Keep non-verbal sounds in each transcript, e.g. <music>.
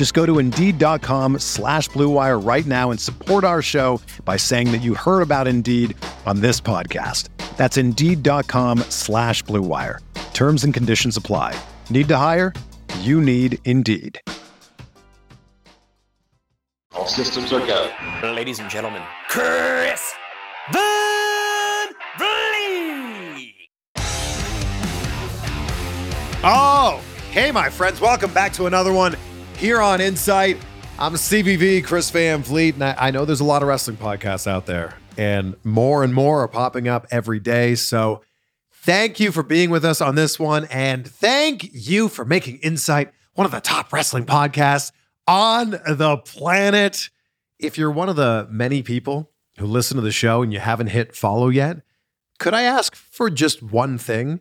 Just go to Indeed.com slash BlueWire right now and support our show by saying that you heard about Indeed on this podcast. That's Indeed.com slash BlueWire. Terms and conditions apply. Need to hire? You need Indeed. All systems are go. Ladies and gentlemen, Chris Van Vliet. Oh, hey, my friends. Welcome back to another one here on Insight. I'm CVV, Chris Van Vliet, and I, I know there's a lot of wrestling podcasts out there, and more and more are popping up every day. So thank you for being with us on this one, and thank you for making Insight one of the top wrestling podcasts on the planet. If you're one of the many people who listen to the show and you haven't hit follow yet, could I ask for just one thing?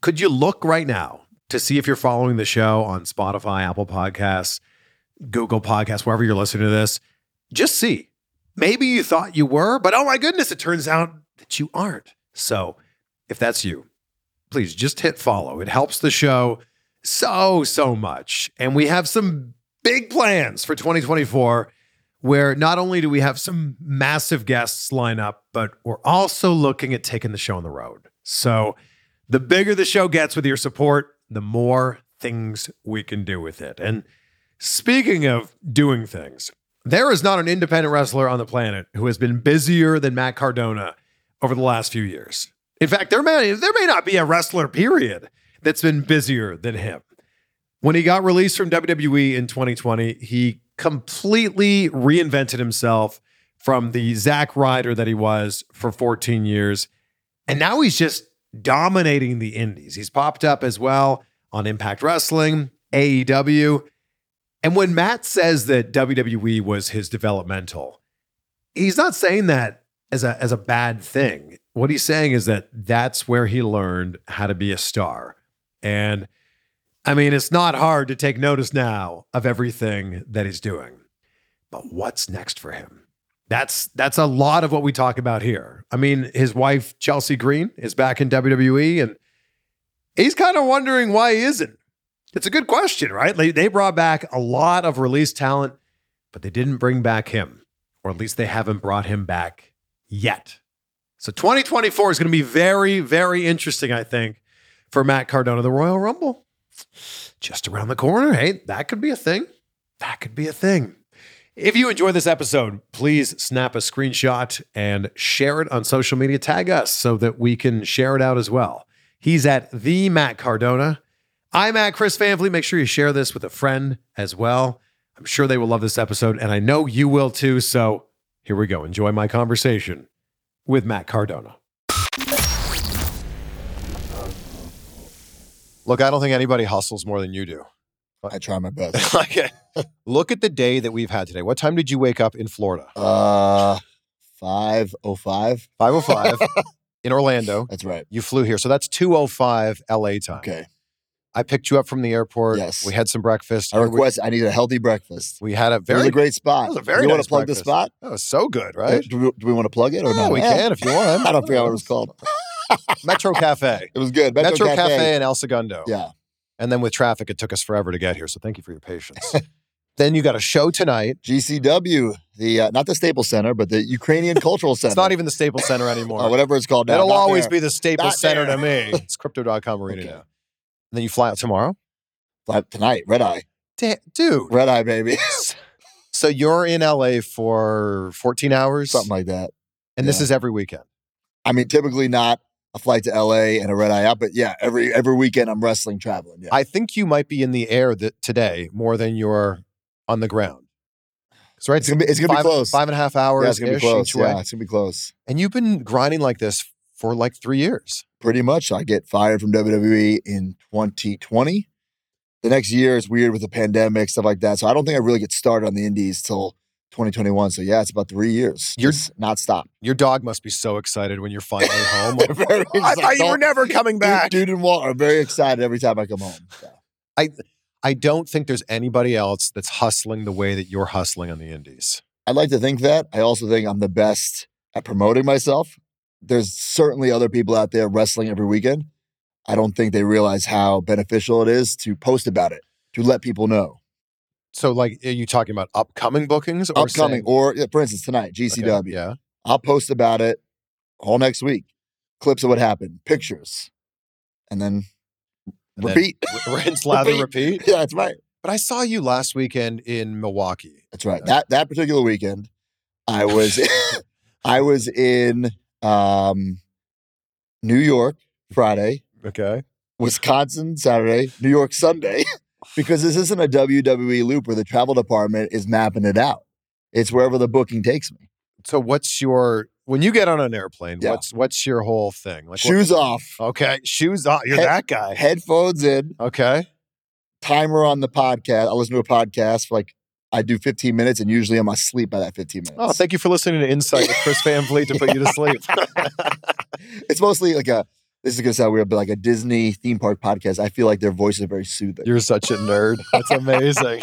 Could you look right now to see if you're following the show on Spotify, Apple Podcasts, Google Podcasts, wherever you're listening to this? Just see. Maybe you thought you were, but oh my goodness, it turns out that you aren't. So if that's you, please just hit follow. It helps the show so, so much. And we have some big plans for 2024 where not only do we have some massive guests line up, but we're also looking at taking the show on the road. So the bigger the show gets with your support, the more things we can do with it. And speaking of doing things, there is not an independent wrestler on the planet who has been busier than Matt Cardona over the last few years. In fact, there may, there may not be a wrestler, period, that's been busier than him. When he got released from WWE in 2020, he completely reinvented himself from the Zack Ryder that he was for 14 years. And now he's just dominating the indies. He's popped up as well on Impact Wrestling, AEW. And when Matt says that WWE was his developmental, he's not saying that as a as a bad thing. What he's saying is that that's where he learned how to be a star. And I mean, it's not hard to take notice now of everything that he's doing. But what's next for him? That's that's a lot of what we talk about here. I mean, his wife Chelsea Green is back in WWE and he's kind of wondering why he isn't. It's a good question, right? They, brought back a lot of released talent, but they didn't bring back him, or at least they haven't brought him back yet. So 2024 is going to be very, very interesting, I think, for Matt Cardona. The Royal Rumble just around the corner. Hey, that could be a thing. That could be a thing. If you enjoyed this episode, please snap a screenshot and share it on social media. Tag us so that we can share it out as well. He's at the Matt Cardona. I'm at Chris Van Make sure you share this with a friend as well. I'm sure they will love this episode, and I know you will too. So here we go. Enjoy my conversation with Matt Cardona. Look, I don't think anybody hustles more than you do. I try my best. <laughs> okay. Look at the day that we've had today. What time did you wake up in Florida? Uh, five oh five. 505 <laughs> in Orlando. That's right. You flew here. So that's 205 LA time. Okay. I picked you up from the airport. Yes. We had some breakfast. I request. I need a healthy breakfast. We had a It was very a great spot. That was a very You want to plug breakfast. the spot? That was so good, right? Do we, do we want to plug it or Yeah, not? we Eh, can if you <laughs> want. I don't forget what it was called. Metro Cafe. It was good. Metro, Metro, Cafe. in El Segundo. Yeah. And then with traffic, it took us forever to get here. So thank you for your patience. <laughs> then you got a show tonight. GCW, the uh, not the Staples Center, but the Ukrainian Cultural <laughs> Center. It's not even the Staples Center anymore. or whatever it's called. Now. It'll Not always there. be the Staples Not Center to me. <laughs> It's crypto.com arena Okay. now. And then you fly out tomorrow? But tonight. Red Eye. Da- dude. Red Eye, baby. So you're in LA for 14 hours? Something like that. And this is every weekend. I mean, typically not a flight to LA and a red eye out. But yeah, every every weekend I'm wrestling, traveling. Yeah. I think you might be in the air that today more than you're on the ground. It's right. It's gonna be it's gonna five, be close. Five and a half hours. yeah, it's gonna be close. Yeah, it's gonna be close. And you've been grinding like this for like three years. Pretty much. I get fired from WWE in 2020. The next year is weird with the pandemic, stuff like that. So I don't think I really get started on the indies till 2021. So yeah, it's about three years. You're- Just not stop. Your dog must be so excited when you're finally <laughs> home. They're oh, I thought you were never coming back. Dude, dude and Walt are very excited every time I come home. So. I don't think there's anybody else that's hustling the way that you're hustling on the indies. I'd like to think that. I also think I'm the best at promoting myself. There's certainly other people out there wrestling every weekend. I don't think they realize how beneficial it is to post about it, to let people know. So, like, are you talking about upcoming bookings or Upcoming, saying- or yeah, for instance, tonight, Okay, GCW. Yeah. I'll post about it all next week. Clips of what happened, pictures, and then And repeat. r- <laughs> Rinse, lather, Repeat. repeat. yeah, that's right. But I saw you last weekend in Milwaukee. That's right. That that particular weekend, I was <laughs> <laughs> I was in um, New York Friday, Okay. Wisconsin Saturday, New York Sunday, because this isn't a WWE loop where the travel department is mapping it out. It's wherever the booking takes me. So, what's your when you get on an airplane? Yeah. What's what's your whole thing? Like, what- Shoes off, okay, shoes off. You're that guy. headphones in, Okay. timer on the podcast. I listen to a podcast for like I do 15 minutes, and usually I'm asleep by that 15 minutes. Oh, thank you for listening to Insight with Chris Van Vliet to put you to <laughs> sleep. it's mostly like a. This is gonna sound weird, but like a Disney theme park podcast. I feel like their voices are very soothing. You're such a nerd. That's amazing.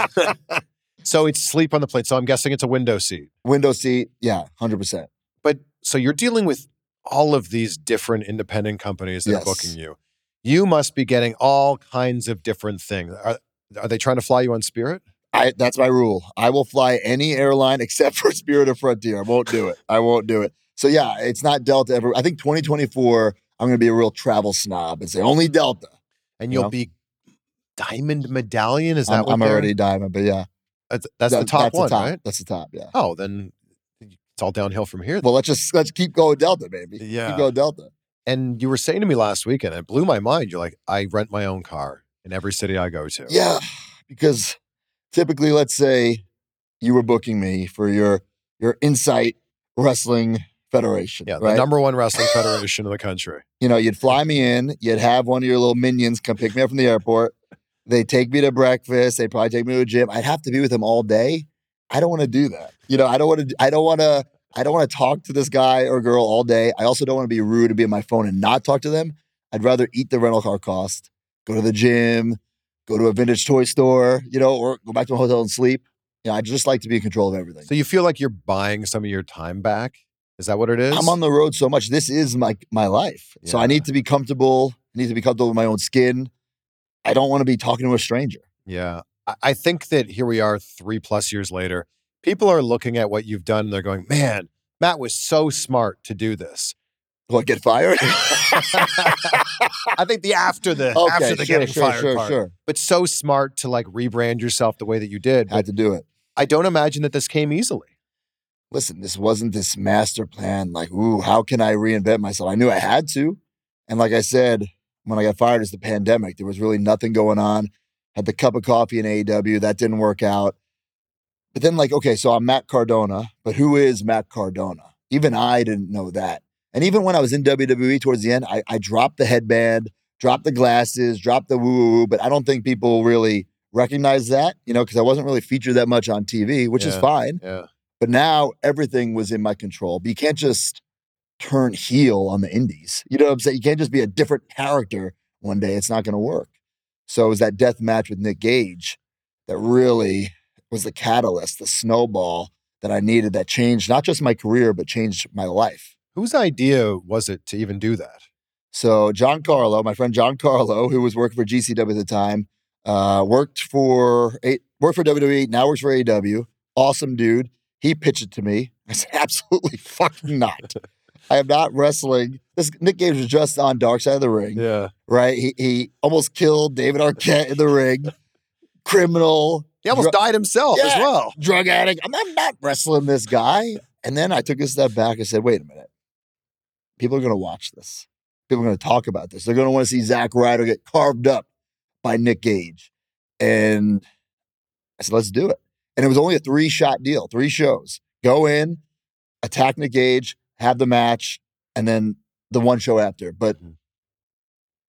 <laughs> so it's sleep on the plane. So I'm guessing it's a window seat. Window seat, yeah, hundred percent. But so you're dealing with all of these different independent companies that Yes. are booking you. You must be getting all kinds of different things. Are, are they trying to fly you on Spirit? I that's my rule. I will fly any airline <laughs> except for Spirit or Frontier. I won't do it. I won't do it. So yeah, it's not Delta ever. I think 2024. I'm going to be a real travel snob and say only Delta. And You you'll know? be Diamond Medallion. Is that I'm, what I'm already diamond, but yeah, That's, that's the top that's one, the top. right? That's the top. Yeah. Oh, then it's all downhill from here. Well, let's just let's keep going Delta, baby. Yeah. keep going Delta. and you were saying to me last weekend, it blew my mind. You're like, I rent my own car in every city I go to. Yeah, because typically, let's say you were booking me for your your Insight Wrestling Federation. Yeah, the right? number one wrestling federation in the country. <gasps> you know, you'd fly me in, you'd have one of your little minions come pick me up from the airport. They'd take me to breakfast. They'd probably take me to a gym. I'd have to be with them all day. I don't want to do that. You know, I don't want to. I don't want to. I don't want to talk to this guy or girl all day. I also don't want to be rude and be on my phone and not talk to them. I'd rather eat the rental car cost, go to the gym, go to a vintage toy store, you know, or go back to a hotel and sleep. You know, I just like to be in control of everything. So you feel like you're buying some of your time back? Is that what it is? I'm on the road so much. This is my my life. So I need to be comfortable. I need to be comfortable with my own skin. I don't want to be talking to a stranger. Yeah. I- I think that here we are three plus years later. People are looking at what you've done and they're going, man, Matt was so smart to do this. What get fired? <laughs> <laughs> I think the after the okay, after the sure, getting sure, fired sure, part. sure. But so smart to like rebrand yourself the way that you did. Had to do it. I don't imagine that this came easily. Listen, this wasn't this master plan. Like, ooh, how can I reinvent myself? I knew I had to, and like I said, when I got fired, it's the pandemic. There was really nothing going on. Had the cup of coffee in AEW that didn't work out. But then, like, okay, so I'm Matt Cardona, but who is Matt Cardona? Even I didn't know that. And even when I was in WWE towards the end, I, I dropped the headband, dropped the glasses, dropped the woo woo woo, but I don't think people really recognize that, you know, because I wasn't really featured that much on TV, which is fine. Yeah. But now everything was in my control. But you can't just turn heel on the indies. You know what I'm saying? You can't just be a different character one day. It's not going to work. So it was that death match with Nick Gage that really was the catalyst, the snowball that I needed that changed not just my career, but changed my life. Whose idea was it to even do that? So John Carlo, my friend John Carlo, who was working for GCW at the time, uh, worked for worked for WWE, now works for AEW. Awesome dude. He pitched it to me. <laughs> I said, absolutely fucking not. I am not wrestling. This Nick Gage was just on Dark Side of the Ring, Yeah. right? He he almost killed David Arquette in the ring. Criminal, He almost Dr- died himself as well. drug addict. I'm, I'm not wrestling this guy. And then I took a step back and said, wait a minute. People are going to watch this. people are going to talk about this. They're going to want to see Zack Ryder get carved up by Nick Gage. And I said, let's do it. And it was only a three shot deal, three shows. Go in, attack Nick Gage, have the match, and then the one show after. But mm-hmm.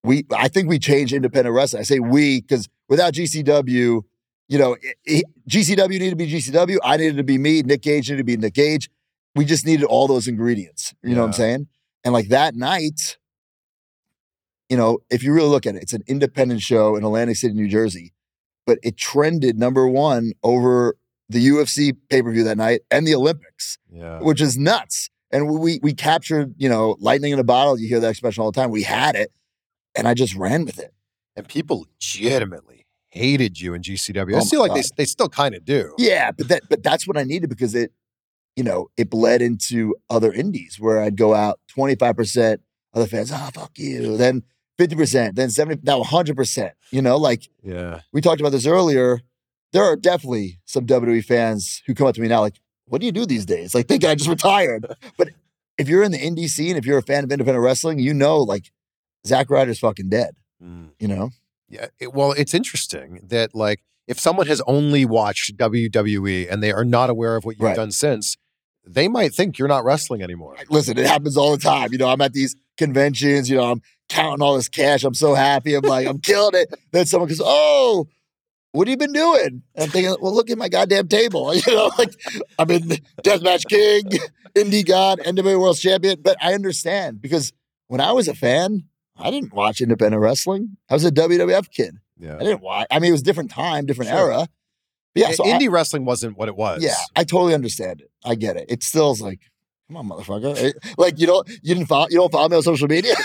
we, I think we changed independent wrestling. I say we because without GCW, you know, it, it, GCW needed to be GCW. I needed to be me. Nick Gage needed to be Nick Gage. We just needed all those ingredients. You know what I'm saying? And like that night, you know, if you really look at it, it's an independent show in Atlantic City, New Jersey, but it trended number one over the UFC pay per view that night and the Olympics, Yeah. which is nuts. And we we captured, you know, lightning in a bottle. You hear that expression all the time. We had it, and I just ran with it. And people legitimately hated you in GCW. Oh I feel like they, God. they still kind of do. Yeah, but that but that's what I needed because it, you know, it bled into other indies where I'd go out 25% of the fans, oh fuck you. Then 50%, then 70, now 100%. You know, like Yeah. we talked about this earlier. There are definitely some WWE fans who come up to me now, like, what do you do these days? Like, think I just retired. <laughs> but if you're in the indie scene, if you're a fan of independent wrestling, you know, like, Zack Ryder's fucking dead, Mm. you know? Yeah. it- well, it's interesting that like if someone has only watched WWE and they are not aware of what you've Right. done since, they might think you're not wrestling anymore. listen, it happens all the time. You know, I'm at these conventions, you know, I'm counting all this cash. I'm so happy. I'm like, I'm killing it. Then someone goes, Oh, what have you been doing? And I'm thinking, well, look at my goddamn table. <laughs> You know, like I'm in Deathmatch King, Indie God, NWA World Champion. But I understand because when I was a fan, I didn't watch independent wrestling. I was a WWF kid. Yeah. I didn't watch. I mean, it was different time, different Sure. era. But yeah, so I- indie wrestling wasn't what it was. yeah, I totally understand it. I get it. It still is like, come on, motherfucker. Like you don't you didn't follow you don't follow me on social media. <laughs>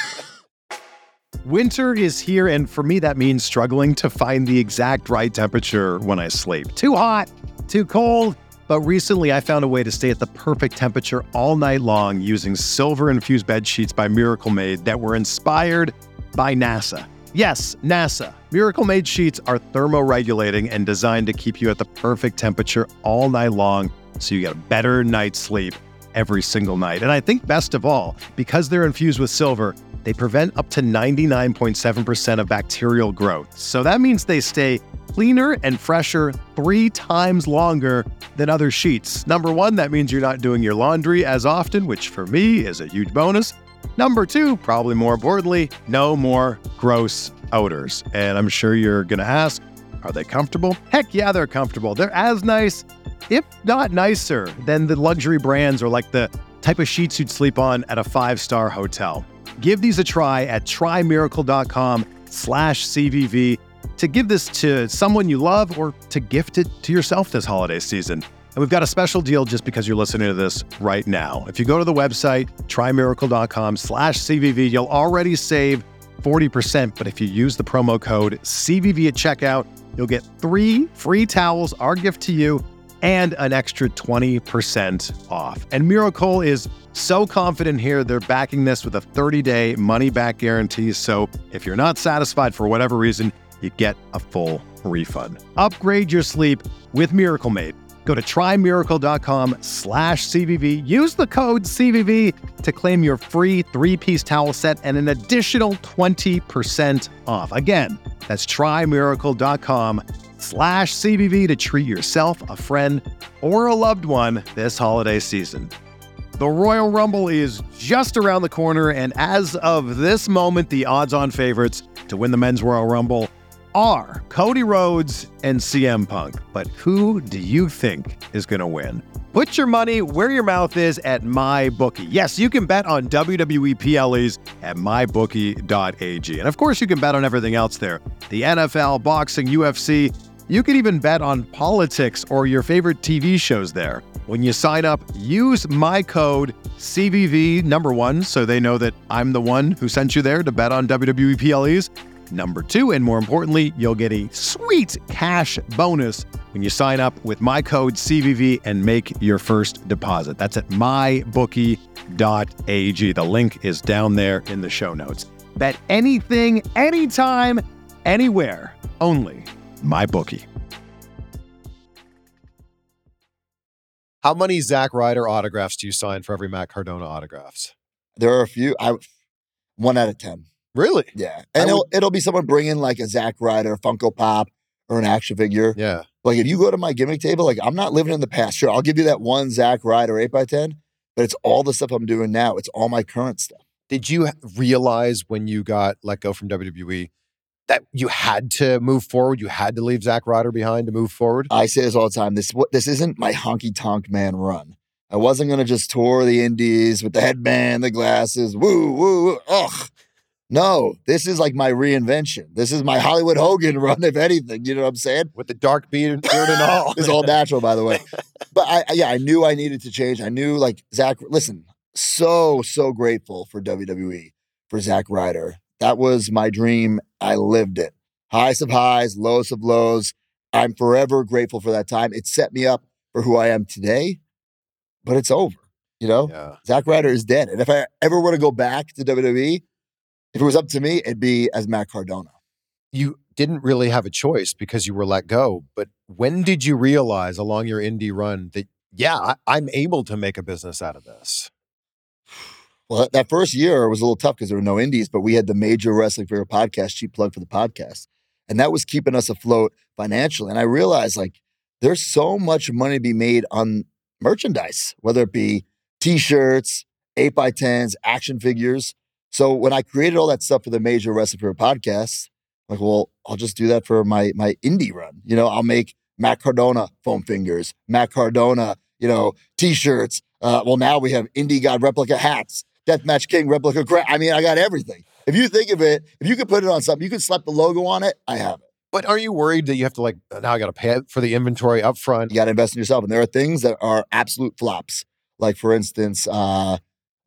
Winter is here, and for me, that means struggling to find the exact right temperature when I sleep. Too hot, too cold. But recently, I found a way to stay at the perfect temperature all night long using silver infused bed sheets by Miracle Made that were inspired by NASA. Yes, NASA. Miracle Made sheets are thermoregulating and designed to keep you at the perfect temperature all night long so you get a better night's sleep every single night. And I think best of all, because they're infused with silver, they prevent up to 99.7% of bacterial growth. So that means they stay cleaner and fresher three times longer than other sheets. Number one, that means you're not doing your laundry as often, which for me is a huge bonus. Number two, probably more importantly, no more gross odors. And I'm sure you're going to ask, are they comfortable? Heck yeah, they're comfortable. They're as nice, if not nicer, than the luxury brands or like the type of sheets you'd sleep on at a five-star hotel. Give these a try at trymiracle.com slash CVV to give this to someone you love or to gift it to yourself this holiday season. And we've got a special deal just because you're listening to this right now. If you go to the website, trymiracle.com slash CVV, you'll already save 40%. But if you use the promo code CVV at checkout, you'll get three free towels, our gift to you, and an extra 20% off. And Miracle is so confident here, they're backing this with a 30 day money back guarantee. So if you're not satisfied for whatever reason, you get a full refund. Upgrade your sleep with Miracle Made. Go to trymiracle.com slash CVV. Use the code CVV to claim your free three piece towel set and an additional 20% off. Again, that's trymiracle.com slash CVV to treat yourself, a friend, or a loved one this holiday season. The Royal Rumble is just around the corner, and as of this moment, the odds on favorites to win the Men's Royal Rumble are Cody Rhodes and CM Punk. But who do you think is going to win? Put your money where your mouth is at MyBookie. Yes, you can bet on WWE PLEs at mybookie.ag. And of course, you can bet on everything else there the NFL, boxing, UFC. You can even bet on politics or your favorite TV shows there. When you sign up, use my code CVV number one so they know that I'm the one who sent you there to bet on WWE PLEs. Number two, and more importantly, you'll get a sweet cash bonus when you sign up with my code CVV and make your first deposit. That's at mybookie.ag. The link is down there in the show notes. Bet anything, anytime, anywhere, only my bookie. How many Zack Ryder autographs do you sign for every Matt Cardona autographs? there are a few. I One out of 10. Really? Yeah. And would- it'll, it'll be someone bringing like a Zack Ryder, Funko Pop, or an action figure. Yeah. Like if you go to my gimmick table, like I'm not living in the past. Sure, I'll give you that one Zack Ryder eight by ten, but it's all the stuff I'm doing now. It's all my current stuff. Did you realize when you got let go from WWE that you had to move forward? You had to leave Zack Ryder behind to move forward? I say this all the time. This what this isn't my honky tonk man run. I wasn't gonna just tour the indies with the headband, the glasses, woo, woo, woo. Ugh. No, this is like my reinvention. This is my Hollywood Hogan <laughs> run, if anything. You know what I'm saying? With the dark beard, beard and all. It's all natural, by the way. <laughs> But I, I- yeah, I knew I needed to change. I knew like Zack. Listen, so so grateful for WWE for Zack Ryder. That was my dream. I lived it. Highs of highs, lows of lows. I'm forever grateful for that time. It set me up for who I am today. But it's over. You know, Yeah. Zack Ryder is dead. And if I ever were to go back to WWE, if it was up to me, it'd be as Matt Cardona. You didn't really have a choice because you were let go. But when did you realize along your indie run that, yeah, I, I'm able to make a business out of this? Well, that- first year was a little tough because there were no indies, but we had the major wrestling for your podcast, cheap plug for the podcast. And that was keeping us afloat financially. And I realized like there's so much money to be made on merchandise, whether it be t-shirts, 8 by 10s action figures. So when I created all that stuff for the major wrestling for your podcast, like, well, I'll just do that for my my indie run. You know, I'll make Matt Cardona foam fingers, Matt Cardona, you know, t-shirts. Uh, well, now we have Indie God replica hats, Deathmatch King replica crap. I mean, I got everything. If you think of it, if you could put it on something, you could slap the logo on it. I have it. But are you worried that you have to like now I got to pay for the inventory up front? You got to invest in yourself. And there are things that are absolute flops. Like, for instance, uh,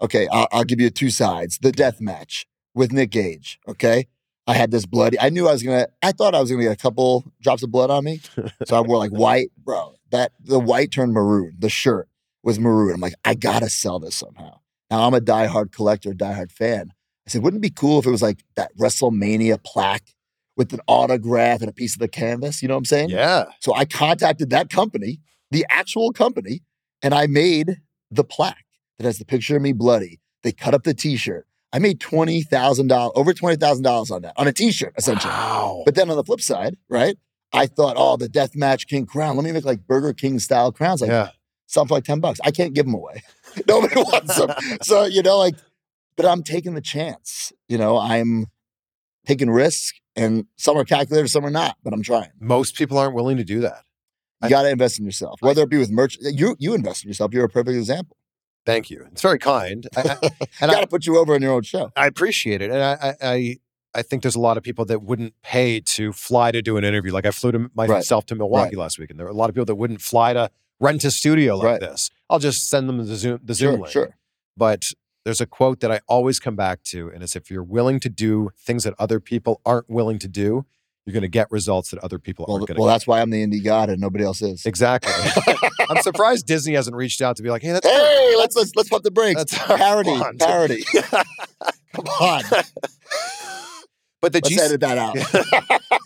okay, I'll, I'll give you two sides. The death match with Nick Gage. Okay. I had this bloody, I knew I was going to, I thought I was going to get a couple drops of blood on me. So I wore like white, bro. That the white turned maroon. The shirt was maroon. I'm like, I got to sell this somehow. Now I'm a diehard collector, diehard fan. I said, wouldn't it be cool if it was like that WrestleMania plaque with an autograph and a piece of the canvas? You know what I'm saying? Yeah. So I contacted that company, the actual company, and I made the plaque that has the picture of me bloody. They cut up the t-shirt. I made twenty thousand dollars, over twenty thousand dollars on that, on a t-shirt, essentially. Wow. But then on the flip side, right? I thought, oh, the death match king crown. Let me make like Burger King style crowns, like yeah. something like 10 bucks. I can't give them away. <laughs> Nobody wants them. So, you know, like, but I'm taking the chance. You know, I'm taking risks and some are calculated, some are not, but I'm trying. Most people aren't willing to do that. You got to invest in yourself, whether it be with merch. You you invest in yourself. You're a perfect example. Thank you. It's very kind. <laughs> I, I, got to put you over on your own show. I appreciate it. And I, I, I, I think there's a lot of people that wouldn't pay to fly to do an interview. Like I flew to myself to Milwaukee last week, and there were a lot of people that wouldn't fly to rent a studio like Right. this. I'll just send them the Zoom, the Zoom Sure, link. sure. But there's a quote that I always come back to, and it's if you're willing to do things that other people aren't willing to do, you're going to get results that other people Well, aren't going to get. well, get. that's why I'm the indie god and nobody else is. Exactly. <laughs> I'm surprised Disney hasn't reached out to be like, hey, that's Hey, let's let's let's pump the brakes. That's our <laughs> parody, parody. <laughs> Come on, But the let's GC edit that out.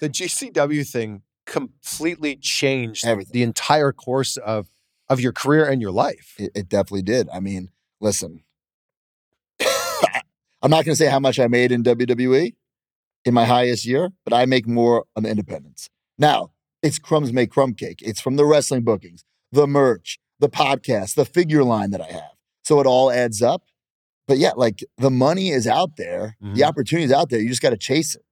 the GCW thing completely changed Everything. the entire course of of your career and your life. It, it definitely did. I mean, listen, <coughs> I'm not going to say how much I made in WWE in my highest year, but I make more on the independents. Now, it's crumbs make crumb cake. It's from the wrestling bookings, the merch, the podcast, the figure line that I have. So it all adds up. But yeah, like the money is out there, the Mhm. opportunity is out there. You just got to chase it.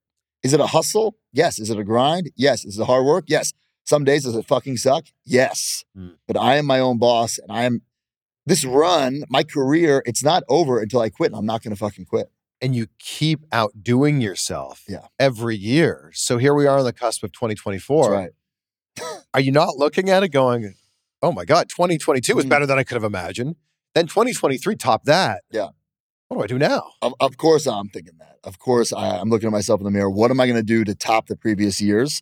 Is it a hustle? Yes. Is it a grind? Yes. Is it hard work? Yes. Some days does it fucking suck? Yes. Mm. But I am my own boss and I am this run, my career, it's not over until I quit. And I'm not going to fucking quit. And you keep outdoing yourself Yeah. every year. So here we are on the cusp of 2024. That's right. Are you not looking at it going, oh my God, 2022 was Mm. better than I could have imagined? Then 2023 topped that. Yeah. What do I do now? Of, of course, I'm thinking that. Of course, I, I'm looking at myself in the mirror. What am I going to do to top the previous years?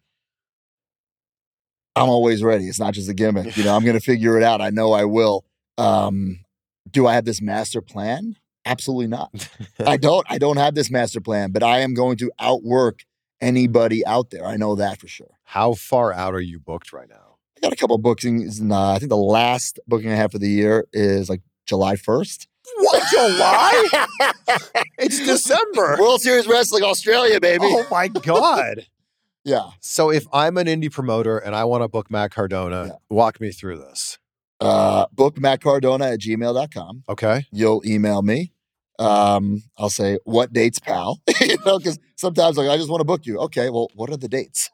I'm always ready. It's not just a gimmick. You know, I'm going to figure it out. I know I will. Um, do I have this master plan? Absolutely not. I <laughs> don't. I don't have this master plan, but I am going to outwork anybody out there. I know that for sure. How far out are you booked right now? I got a couple bookings. And, uh, I think the last booking I have for the year is like July 1st. What, July? <laughs> It's December. World Series Wrestling Australia, baby. oh my god. <laughs> Yeah. So if I'm an indie promoter and I want to book Matt Cardona, Yeah. walk me through this. Uh, book mattcardona at gmail.com. Okay. You'll email me. Um, I'll say, what dates, pal? <laughs> you know, because sometimes like I just want to book you. Okay, well, what are the dates?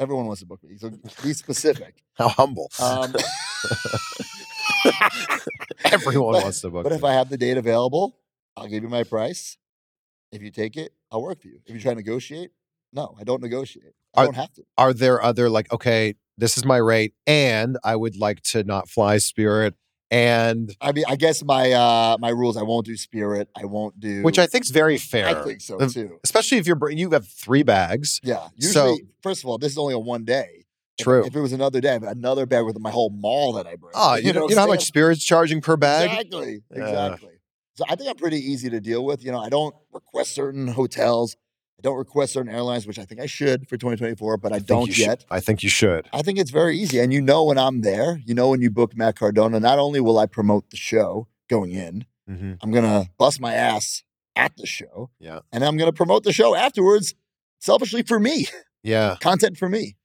Everyone wants to book me. So be specific. How humble. Um, <laughs> Everyone but- wants to book. But if. I have the date available, I'll give you my price. If you take it, I'll work for you. If you try to negotiate, no, I don't negotiate. I Are- don't have to. are there other like okay, this is my rate, and I would like to not fly Spirit, and I mean, I guess my uh my rules. I won't do Spirit. I won't do. which I think is very fair. I think so too. Especially if you're you have three bags. Yeah. So- first of all, this is only a one day. If- True. If, it was another day, another bag with my whole mall that I bring. Oh, <laughs> you, know, what you know how much? Spirit's charging per bag? Exactly. Exactly. So I think I'm pretty easy to deal with. You know, I don't request certain hotels. I don't request certain airlines, which I think I should for 2024, but I, think don't you should- yet. I think you should. I think it's very easy. And you know when I'm there, you know when you book Matt Cardona, not only will I promote the show going in, Mm-hmm. I'm gonna bust my ass at the show. Yeah. And I'm gonna promote the show afterwards, selfishly for me. Yeah, Content for me.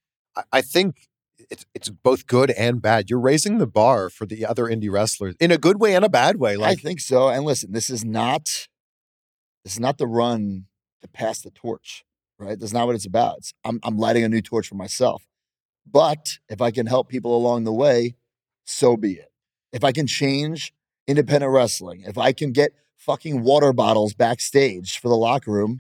I, think it's it's both good and bad. You're raising the bar for the other indie wrestlers in a good way and a bad way. I think so. And listen, this is not this is not the run to pass the torch, right? That's not what it's about. It's, I'm I'm lighting a new torch for myself. But if I can help people along the way, so be it. If I can change independent wrestling, if I can get fucking water bottles backstage for the locker room,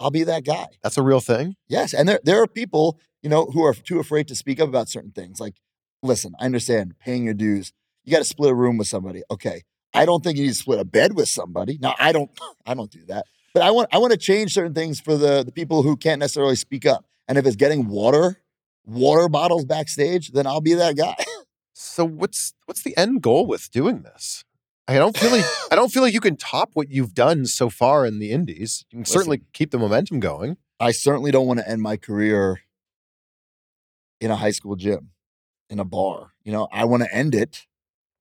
I'll be that guy. that's a real thing. Yes, and there there are people you know who are too afraid to speak up about certain things. Like, listen, I understand paying your dues. You got to split a room with somebody. Okay, I don't think you need to split a bed with somebody. No, I don't. <clears throat> I don't do that. But I want I want to change certain things for the the people who can't necessarily speak up. And if it's getting water water bottles backstage, then I'll be that guy. <laughs> So what's what's the end goal with doing this? I don't feel like I don't feel like you can top what you've done so far in the indies. You can certainly keep the momentum going. I certainly don't want to end my career in a high school gym, in a bar. You know, I want to end it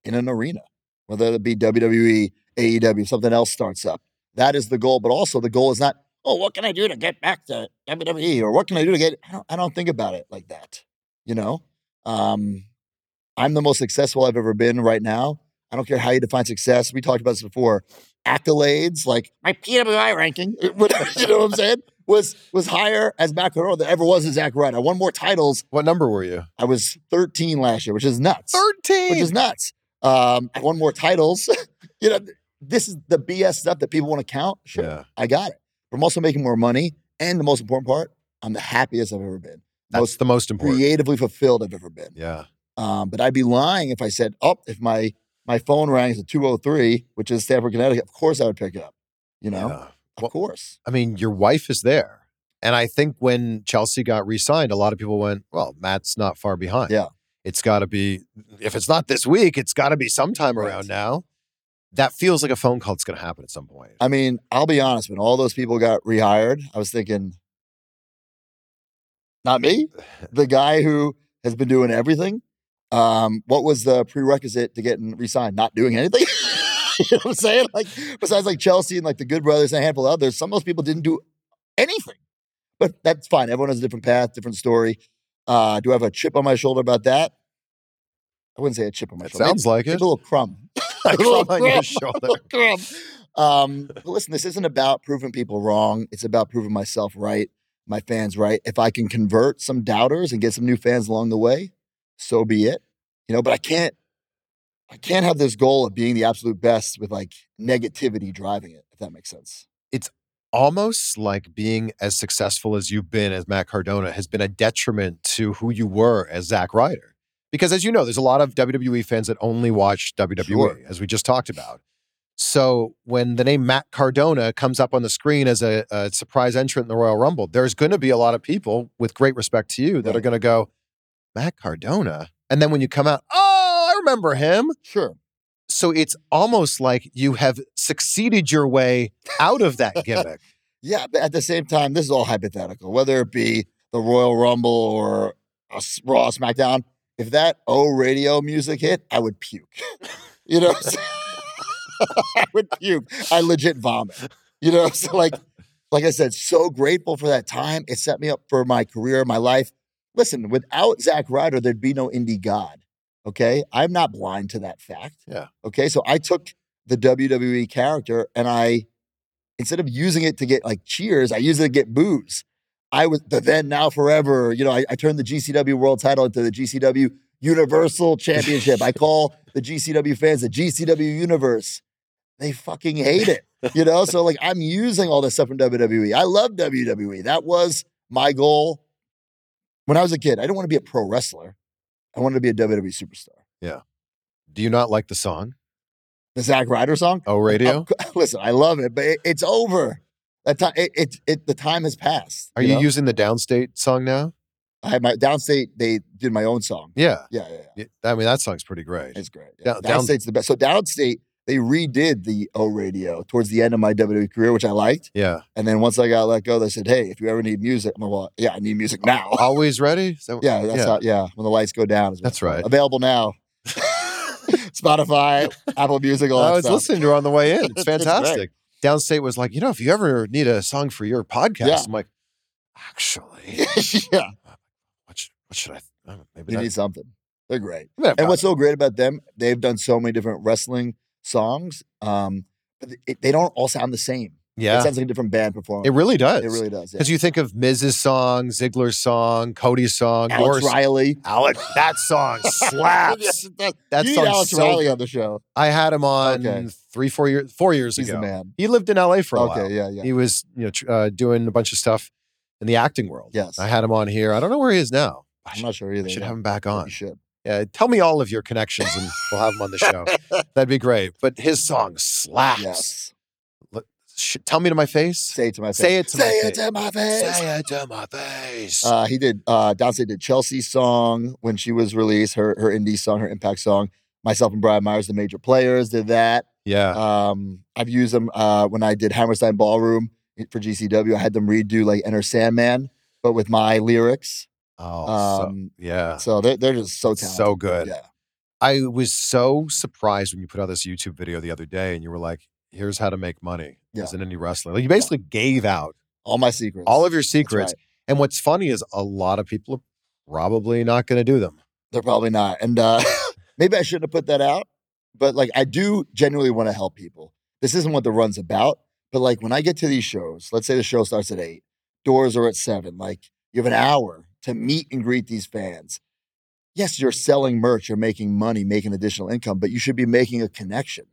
in an arena, whether it be WWE, AEW, something else starts up. That is the goal. But also, the goal is not, oh, what can I do to get back to WWE or what can I do to get? I don't, I don't think about it like that. You know, um, I'm the most successful I've ever been right now. I don't care how you define success. We talked about this before. Accolades, like my PWI ranking, <laughs> whatever, you know what I'm saying, was was higher as Matt Cardona than ever was as Zack Ryder. I won more titles. What number were you? I was 13 last year, which is nuts. Thirteen. Which is nuts. Um, I won more titles. <laughs> you know, this is the BS stuff that people want to count. Sure, Yeah. I got it. But I'm also making more money. And the most important part, I'm the happiest I've ever been. That's most the most important. creatively fulfilled I've ever been. Yeah. Um, but I'd be lying if I said, "Oh, if my my phone rings at 203, which is Stamford, Connecticut, of course I would pick it up." You know, Yeah. of Well- course. I mean, your wife is there. And I think when Chelsea got re-signed, a lot of people went, "Well, Matt's not far behind. Yeah. It's got to be if it's not this week, it's got to be sometime Right. around now." That feels like a phone call that's going to happen at some point. I mean, I'll be honest. When all those people got rehired, I was thinking, not me, <laughs> the guy who has been doing everything. Um, what was the prerequisite to getting re-signed? Not doing anything. <laughs> you know what I'm saying? Like, besides like Chelsea and like the Good Brothers and a handful of others, some of those people didn't do anything. But that's fine. Everyone has a different path, different story. Uh, do I have a chip on my shoulder about that? I wouldn't say a chip on my shoulder. sounds like Maybe it. <laughs> <laughs> a little crumb. A little crumb on your shoulder. little crumb. Um, but listen, this isn't about proving people wrong. It's about proving myself right, my fans right. If I can convert some doubters and get some new fans along the way, so be it. You know, but I can't I can't have this goal of being the absolute best with like negativity driving it, if that makes sense. It's almost like being as successful as you've been as Matt Cardona has been a detriment to who you were as Zack Ryder. Because as you know, there's a lot of WWE fans that only watch WWE, Sure. as we just talked about. So when the name Matt Cardona comes up on the screen as a, a surprise entrant in the Royal Rumble, there's going to be a lot of people with great respect to you that are going to go, Matt Cardona. And then when you come out, oh, I remember him. Sure. So it's almost like you have succeeded your way out of that <laughs> gimmick. Yeah, but at the same time, this is all hypothetical. Whether it be the Royal Rumble or a Raw SmackDown, if that O radio music hit, I would puke. <laughs> you know? <laughs> I would puke. I legit vomit. You know, so like, like I said, so grateful for that time. It set me up for my career, my life. Listen, without Zack Ryder, there'd be no indie god. Okay. I'm not blind to that fact. Yeah. Okay. So I took the WWE character and I, instead of using it to get like cheers, I used it to get boos. I was the then, now, forever. You know, I, I turned the GCW world title into the GCW Universal Championship. I call the GCW fans the GCW Universe. They fucking hate it. <laughs> You know, so like I'm using all this stuff from WWE. I love WWE. That was my goal when I was a kid. I didn't want to be a pro wrestler. I wanted to be a WWE superstar. Yeah. Do you not like the song? The Zack Ryder song. Oh, radio. Oh, <laughs> listen, I love it, but it, it's over. That time, it, it, it, the time has passed. Are you know? using the Downstate song now? I had my downstate. They did my own song. Yeah. Yeah, yeah, yeah. I mean, that song's pretty great. It's great. Yeah. Down- down- Downstate's the best. So downstate, they redid the O radio towards the end of my WWE career, which I liked. Yeah. And then once I got let go, they said, "Hey, if you ever need music," I'm like, "Well, yeah, I need music now." Always ready? That- <laughs> yeah, that's how. Yeah, when the lights go down. That's it's right. Available now. <laughs> Spotify, Apple Music, all that I was stuff. listening to her on the way in. It's <laughs> It's fantastic. Downstate was like, you know, if you ever need a song for your podcast, Yeah. I'm like, actually, yeah, what should, what should I? Maybe you need something. They're great. And what's so great about them, they've done so many different wrestling songs, um, but it, they don't all sound the same. Yeah. It sounds like a different band performing. it really does. It really does. Yeah. Because you think of Miz's song, Ziggler's song, Cody's song, Alex yours. Riley. Alex, that song <laughs> slaps. Yes, does. That you need Alex so Riley on the show. I had him on Okay. three, four years, four years He's ago. man. He lived in LA for a Okay, while. yeah, yeah. He was, you know, tr- uh, doing a bunch of stuff in the acting world. Yes. I had him on here. I don't know where he is now. I I'm should, not sure I either. should yeah. have him back You on. should. Yeah, tell me all of your connections and we'll have him on the show. <laughs> That'd be great. But his song slaps. Yes. Sh- tell me to my face. Say it to my face. Say it to my Say face. to my face. Say it to my face. Uh, he did. Uh, Downstate did Chelsea's song when she was released. Her her indie song, her impact song. Myself and Brian Myers, the major players, did that. yeah. Um, I've used them uh, when I did Hammerstein Ballroom for GCW. I had them redo like Enter Sandman, but with my lyrics. Oh, Um, so, yeah. So they're they're just so talented. So good. Yeah. I was so surprised when you put out this YouTube video the other day and you were like, here's how to make money as an indie wrestler. Like you basically gave out All my secrets. all of your That's secrets. right. And what's funny is a lot of people are probably not going to do them. They're probably not. And uh, <laughs> maybe I shouldn't have put that out, but like I do genuinely want to help people. This isn't what the run's about. But like when I get to these shows, let's say the show starts at eight, doors are at seven, like you have an hour to meet and greet these fans. Yes, you're selling merch, you're making money, making additional income, but you should be making a connection.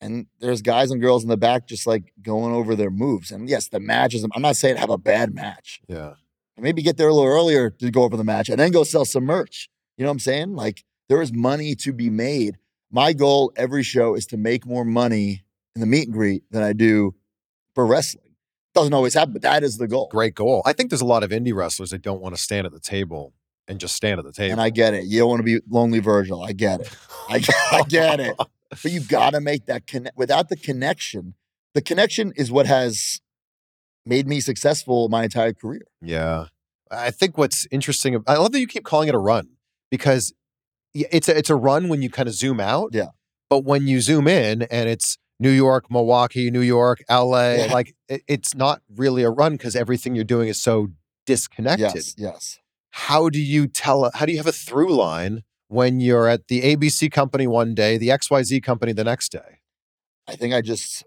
And there's guys and girls in the back just like going over their moves. And yes, the matches, I'm not saying have a bad match Yeah. maybe get there a little earlier to go over the match and then go sell some merch. You know what I'm saying? Like there is money to be made. My goal every show is to make more money in the meet and greet than I do for wrestling. Doesn't always happen, but that is the goal. Great goal. I think there's a lot of indie wrestlers that don't want to stand at the table and just stand at the table. And I get it. You don't want to be lonely Virgil. I get it. I, get- I get it. <laughs> But you've got to make that connect. Without the connection, the connection is what has made me successful my entire career. Yeah. I think what's interesting, I love that you keep calling it a run because it's a, it's a run when you kind of zoom out. Yeah. But when you zoom in and it's New York, Milwaukee, New York, LA, Yeah. like it, it's not really a run because everything you're doing is so disconnected. Yes, yes. How do you tell, how do you have a through line when you're at the ABC company one day, the XYZ company the next day? I think I just,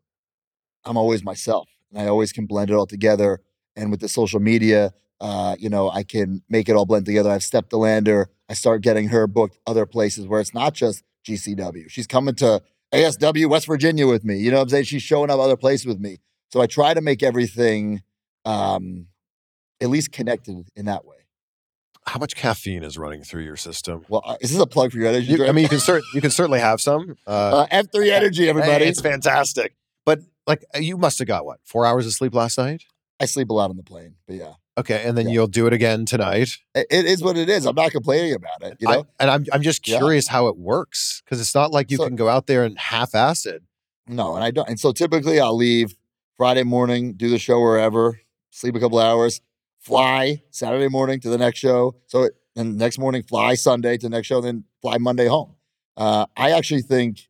I'm always myself and I always can blend it all together. And with the social media, uh, you know, I can make it all blend together. I've Steph De Lander. I start getting her booked other places where it's not just GCW. She's coming to ASW West Virginia with me. You know what I'm saying? She's showing up other places with me. So I try to make everything um, at least connected in that way. How much caffeine is running through your system? Well, uh, is this a plug for your energy You-? I mean, you can cert- you can certainly have some. Uh, uh, F3 Energy, everybody. Hey, it's fantastic. But like, you must have got what four hours of sleep last night. I sleep a lot on the plane, but yeah. Okay, and then Yeah. you'll do it again tonight. It- it is what it is. I'm not complaining about it. You I- know, and I'm I'm just Yeah. curious how it works because it's not like you So- can go out there and half-ass it. no, and I don't. And so typically I'll leave Friday morning, do the show wherever, sleep a couple hours, fly Saturday morning to the next show. So it, then next morning fly Sunday to the next show, then fly Monday home. Uh, I actually think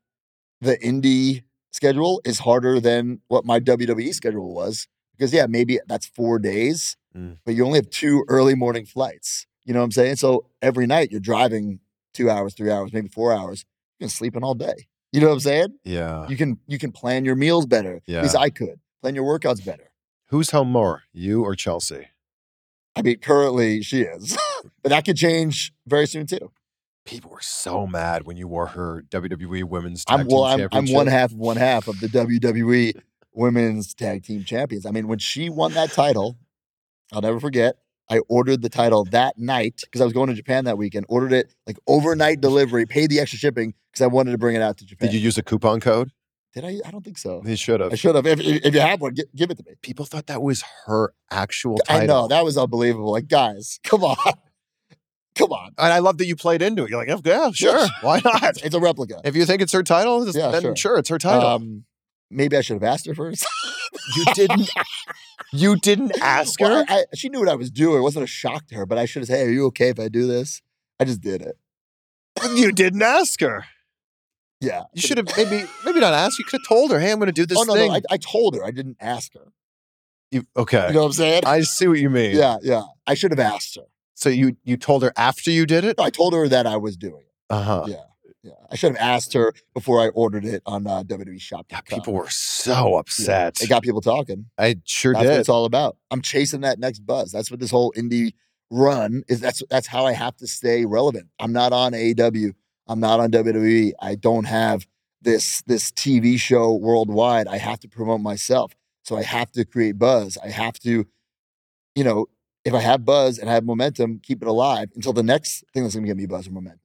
the indie schedule is harder than what my WWE schedule was. Because yeah, maybe that's four days, Mm. but you only have two early morning flights. You know what I'm saying? So every night you're driving two hours, three hours, maybe four hours. You can sleep in all day. You know what I'm saying? Yeah. You can you can plan your meals better. At least I could plan your workouts better. Who's home more, you or Chelsea? I mean, currently she is, <laughs> but that could change very soon too. People were so mad when you wore her WWE Women's Tag I'm Team well. I'm, I'm one half of one half of the WWE <laughs> Women's Tag Team Champions. I mean, when she won that title, I'll never forget. I ordered the title that night because I was going to Japan that weekend. Ordered it like overnight delivery, paid the extra shipping because I wanted to bring it out to Japan. Did you use a coupon code? Did I? I don't think so. He should have. I should have. If, if you have one, gi- give it to me. People thought that was her actual title. I know that was unbelievable. Like, guys, come on, <laughs> come on. And I love that you played into it. You're like, "Oh, yeah, sure. Why <laughs> not? It's, it's a replica. If you think it's her title, Yeah, then sure. sure. it's her title. Um, maybe I should have asked her first. you didn't. <laughs> You didn't <laughs> ask her. Well, I, I- she knew what I was doing. It wasn't a shock to her, but I should have said, "Hey, are you okay if I do this?" I just did it. <clears throat> you didn't ask her. Yeah. You should have maybe maybe not asked. You could have told her, "Hey, I'm going to do this oh no, thing." no, I, I told her. I didn't ask her. You- okay, You know what I'm saying? I see what you mean. yeah, yeah. I should have asked her. So you you told her after you did it. No, I told her that I was doing it. Uh huh. Yeah, yeah. I should have asked her before I ordered it on uh, WWE Shop. Yeah, people were so upset. It got people talking. I sure That's what it's all about. I'm chasing that next buzz. That's what this whole indie run is. That's that's how I have to stay relevant. I'm not on AEW. I'm not on WWE. I don't have this this TV show worldwide. I have to promote myself. So I have to create buzz. I have to, you know, if I have buzz and I have momentum, keep it alive until the next thing that's gonna give me buzz and momentum.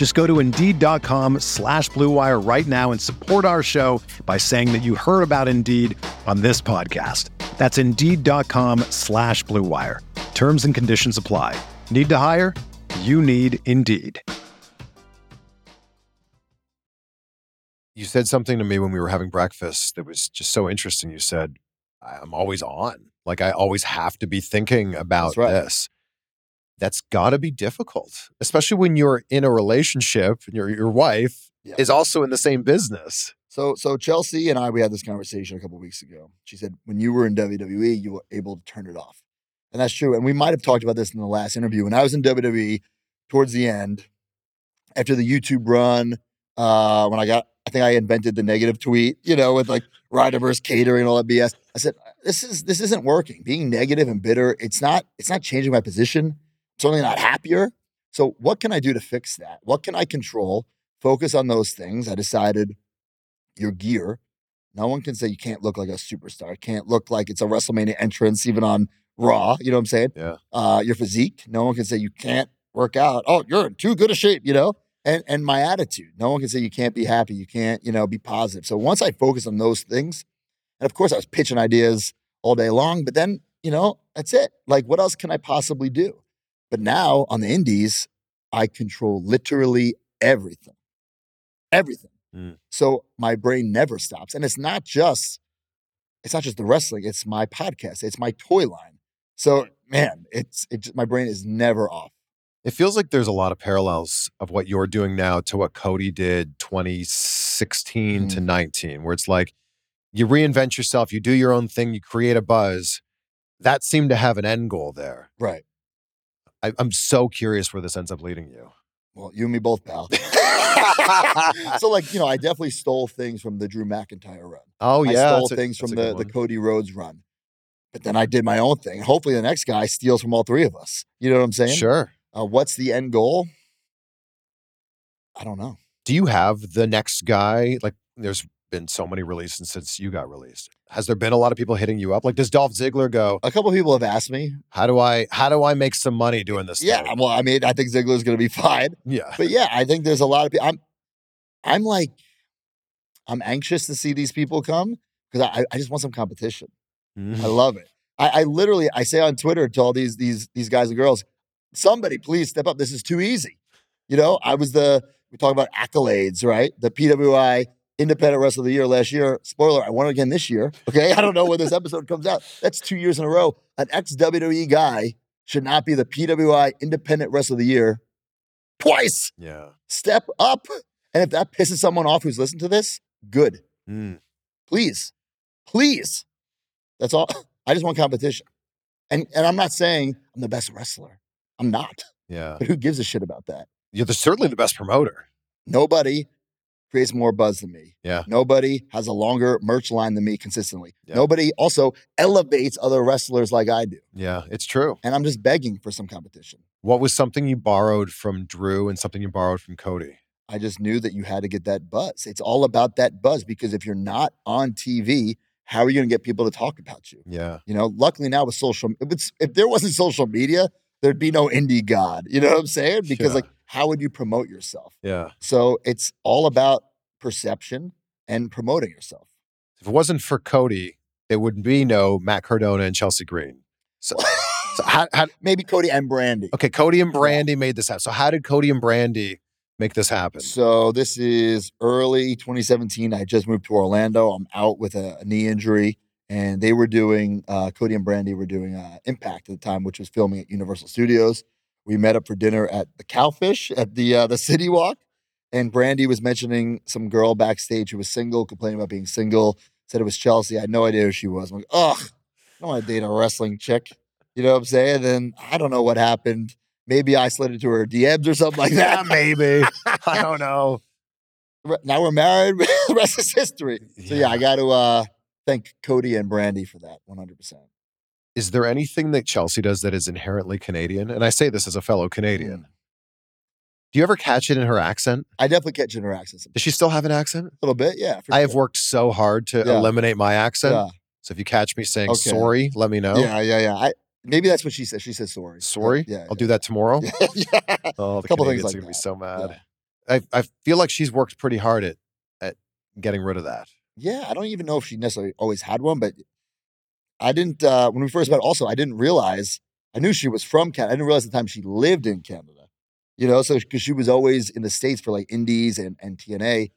Just go to Indeed.com slash Blue Wire right now and support our show by saying that you heard about Indeed on this podcast. That's Indeed.com slash Blue Wire. Terms and conditions apply. Need to hire? You need Indeed. you said something to me when we were having breakfast that was just so interesting. You said, I'm always on. Like I always have to be thinking about right. this. That's got to be difficult, especially when you're in a relationship and your, your wife Yeah. is also in the same business. So so Chelsea and I we had this conversation a couple weeks ago. She said when you were in WWE, you were able to turn it off. And that's true. And we might have talked about this in the last interview. When I was in WWE towards the end, after the YouTube run, uh, when I got I think I invented the negative tweet, you know, with like Ryderverse catering and all that BS. I said, this is this isn't working. Being negative and bitter, it's not, it's not changing my position. It's only not happier. So what can I do to fix that? What can I control? Focus on those things. I decided your gear. No one can say you can't look like a superstar. Can't look like it's a WrestleMania entrance, even on Raw. You know what I'm saying? Yeah. Uh, your physique. No one can say you can't work out. Oh, you're in too good a shape. You know. And and my attitude. No one can say you can't be happy. You can't you know be positive. So once I focus on those things, and of course I was pitching ideas all day long, but then you know that's it. Like what else can I possibly do? But now on the indies, I control literally everything. Everything. Mm. So my brain never stops. And it's not just it's not just the wrestling, it's my podcast, it's my toy line. So man, it's it just, my brain is never off. It feels like there's a lot of parallels of what you're doing now to what Cody did 2016 to 19, where it's like you reinvent yourself, you do your own thing, you create a buzz. That seemed to have an end goal there. Right. I, I'm so curious where this ends up leading you. Well, you and me both, pal. <laughs> <laughs> so like, you know, I definitely stole things from the Drew McIntyre run. Oh I yeah, stole that's a- things from the, the. Cody Rhodes run. But then I did my own thing. Hopefully, the next guy steals from all three of us. You know what I'm saying? Sure. Uh, what's the end goal? I don't know. Do you have the next guy? Like, there's been so many releases since you got released. Has there been a lot of people hitting you up? Like, does Dolph Ziggler go? A couple people have asked me. How do I? How do I make some money doing this? Yeah, thing? well, I mean, I think Ziggler's going to be <laughs> fine. yeah. But yeah, I think there's a lot of people. I'm, I'm like, I'm anxious to see these people come because I, I just want some competition. Mhm. I love it. I, I literally, I say on Twitter to all these these these guys and girls, somebody please step up. This is too easy. You know, I was the we talk about accolades, right? The PWI Independent Wrestler of the Year last year. Spoiler, I won it again this year. Okay, I don't know when this <laughs> episode comes out. That's two years in a row. An ex WWE guy should not be the PWI Independent Wrestler of the Year twice. Yeah. Step up. And if that pisses someone off who's listened to this, good. Mm. Please, please. That's all. <laughs> I just want competition. And and I'm not saying I'm the best wrestler. I'm not. Yeah. But who gives a shit about that? You're the, certainly the best promoter. Nobody creates more buzz than me. Yeah. Nobody has a longer merch line than me consistently. Yeah. Nobody also elevates other wrestlers like I do. Yeah, it's true. And I'm just begging for some competition. What was something you borrowed from Drew and something you borrowed from Cody? I just knew that you had to get that buzz. It's all about that buzz because if you're not on TV, how are you going to get people to talk about you? Yeah. You know, luckily now with social, if, if there wasn't social media, there'd be no indie god. You know what I'm saying? Because Sure. like, how would you promote yourself? Yeah. So it's all about perception and promoting yourself. If it wasn't for Cody, there would be no Matt Cardona and Chelsea Green. So, so how, how, <laughs> Maybe Cody and Brandi. okay, Cody and Brandi made this happen. So how did Cody and Brandi make this happen? So this is early 2017. I just moved to Orlando. I'm out with a, a knee injury, and they were doing uh, Cody and Brandi were doing uh, Impact at the time, which was filming at Universal Studios. We met up for dinner at the Cowfish at the uh, the City Walk, and Brandi was mentioning some girl backstage who was single, complaining about being single. Said it was Chelsea. I had no idea who she was. I'm like, ugh, I don't want to date a wrestling chick. You know what I'm saying? And then I don't know what happened. Maybe I slid into her DMs or something like <laughs> yeah, that. maybe. <laughs> I don't know. Now we're married. the <laughs> rest is history. So yeah, I got to uh, thank Cody and Brandi for that 100. percent Is there anything that Chelsea does that is inherently Canadian? And I say this as a fellow Mm. Canadian. Do you ever catch it in her accent? I definitely catch in her accent Does she still have an accent? a little bit. Yeah, I have worked so hard to Yeah. eliminate my accent. Yeah, So if you catch me saying Okay. sorry, let me know. yeah, yeah, yeah. I, maybe that's what she says. She says sorry. Sorry? Yeah, I'll do that tomorrow. <laughs> yeah. Oh, the Couple things like are gonna be so mad. I I feel like she's worked pretty hard at at getting rid of that. Yeah, I don't even know if she necessarily always had one, but I didn't. Uh, when we first met, also, I didn't realize. I knew she was from Canada. I didn't realize the time she lived in Canada. You know, so because she was always in the states for like Indies and and TNA,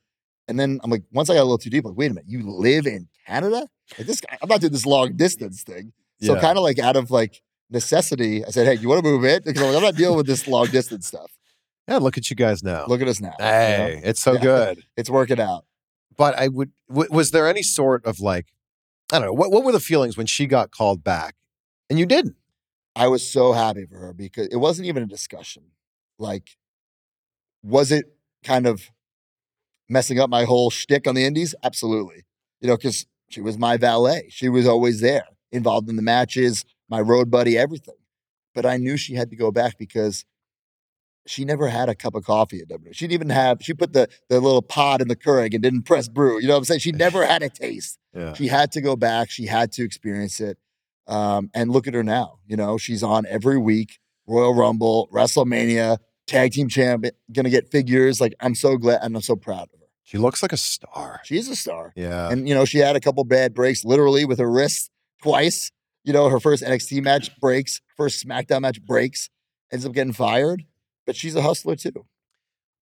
and then I'm like, once I got a little too deep, like, wait a minute, you live in Canada? Like this, guy, I'm not doing this long distance thing. So Yeah. kind of like out of like necessity, I said, hey, you want to move in? Because I'm, like, I'm not dealing with this long distance stuff. Yeah, look at you guys now. Look at us now. you know? hey, it's so Yeah. <laughs> good. it's working out. But I would. W- was there any sort of like, I don't know, what what were the feelings when she got called back, and you didn't? I was so happy for her because it wasn't even a discussion. Like, was it kind of messing up my whole shtick on the indies? Absolutely. You know, because she was my valet. She was always there, involved in the matches, my road buddy, everything. But I knew she had to go back because she never had a cup of coffee at WWE. She didn't even have, she put the, the little pod in the Keurig and didn't press brew. You know what I'm saying? She <laughs> never had a taste. Yeah. She had to go back. She had to experience it. Um, and look at her now. You know, she's on every week, Royal Rumble, WrestleMania, tag team champion, gonna get figures. Like, I'm so glad and I'm so proud of her. She looks like a star. She's a star. Yeah. And, you know, she had a couple bad breaks, literally with her wrist twice. You know, her first NXT match breaks, first SmackDown match breaks, ends up getting fired. But she's a hustler too.